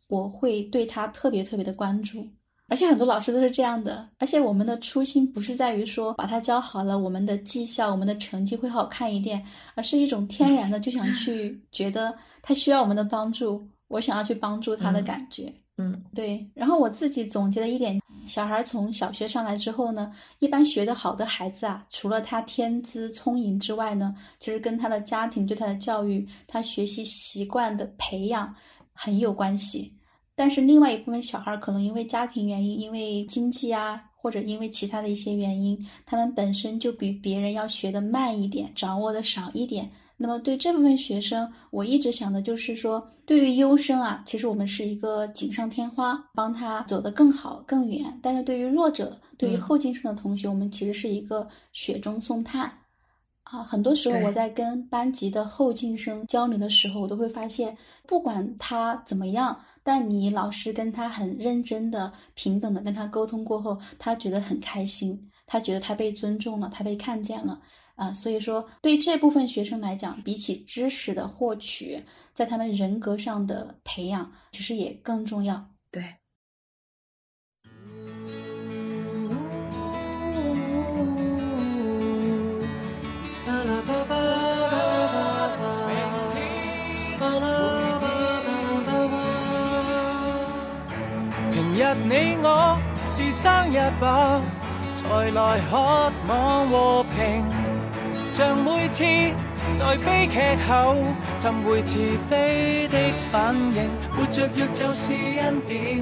我会对他特别特别的关注，而且很多老师都是这样的，而且我们的初心不是在于说把他教好了，我们的绩效、我们的成绩会好看一点，而是一种天然的就想去 觉得他需要我们的帮助，我想要去帮助他的感觉。嗯，对。然后我自己总结了一点，小孩从小学上来之后呢，一般学得好的孩子啊，除了他天资聪颖之外呢，其实跟他的家庭对他的教育、他学习习惯的培养很有关系。但是另外一部分小孩可能因为家庭原因、因为经济啊，或者因为其他的一些原因，他们本身就比别人要学的慢一点，掌握的少一点。那么对这部分学生，我一直想的就是说，对于优生啊，其实我们是一个锦上添花，帮他走得更好更远。但是对于弱者，对于后进生的同学，我们其实是一个雪中送炭啊。很多时候我在跟班级的后进生交流的时候，我都会发现，不管他怎么样，但你老师跟他很认真的、平等的跟他沟通过后，他觉得很开心，他觉得他被尊重了，他被看见了。啊，所以说对这部分学生来讲，比起知识的获取，在他们人格上的培养，其实也更重要。你我是生日吧，才来渴望和平。像每次在悲剧后寻回慈悲的反应，活着若就是恩典。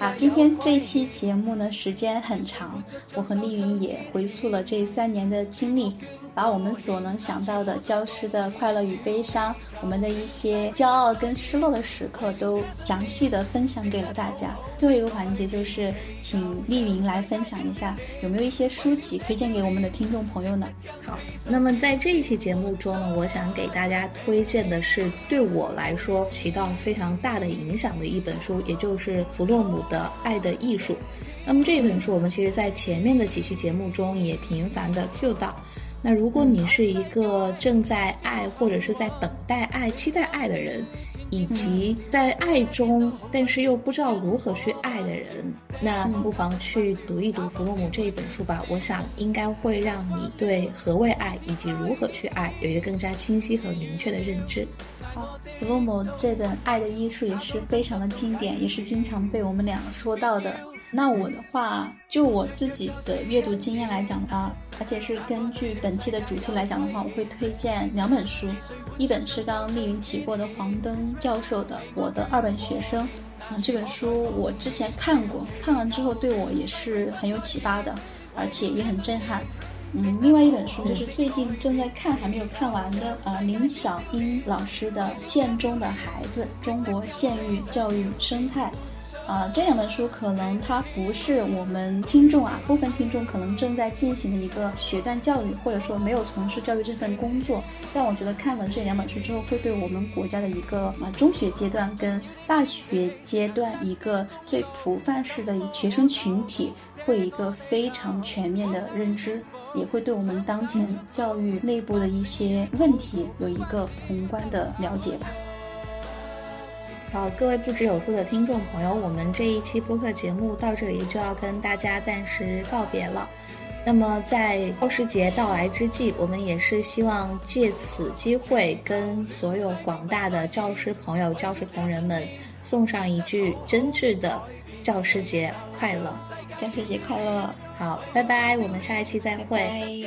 啊，今天这一期节目呢，时间很长，我和丽云也回溯了这三年的经历。把我们所能想到的教师的快乐与悲伤，我们的一些骄傲跟失落的时刻，都详细的分享给了大家。最后一个环节就是，请丽云来分享一下，有没有一些书籍推荐给我们的听众朋友呢？好，那么在这一期节目中呢，我想给大家推荐的是对我来说起到非常大的影响的一本书，也就是弗洛姆的《爱的艺术》。那么这本书，我们其实在前面的几期节目中也频繁的 cue 到。那如果你是一个正在爱或者是在等待爱、期待爱的人，以及在爱中但是又不知道如何去爱的人，那不妨去读一读弗洛姆这一本书吧。我想应该会让你对何谓爱以及如何去爱有一个更加清晰和明确的认知。好，弗洛姆这本《爱的艺术》也是非常的经典，也是经常被我们俩说到的。那我的话，就我自己的阅读经验来讲的话，而且是根据本期的主题来讲的话，我会推荐两本书，一本是刚刚丽云提过的黄登教授的《我的二本学生》啊，这本书我之前看过，看完之后对我也是很有启发的，而且也很震撼。嗯，另外一本书就是最近正在看还没有看完的啊，林小英老师的《县中的孩子：中国县域教育生态》。啊，这两本书可能它不是我们听众啊，部分听众可能正在进行的一个学段教育，或者说没有从事教育这份工作。但我觉得看了这两本书之后，会对我们国家的一个啊中学阶段跟大学阶段一个最普泛式的学生群体，会有一个非常全面的认知，也会对我们当前教育内部的一些问题有一个宏观的了解吧。好，各位不知有数的听众朋友，我们这一期播客节目到这里就要跟大家暂时告别了。那么在教师节到来之际，我们也是希望借此机会跟所有广大的教师朋友、教师同仁们送上一句真挚的教师节快乐！教师节快乐！好，拜拜，我们下一期再会。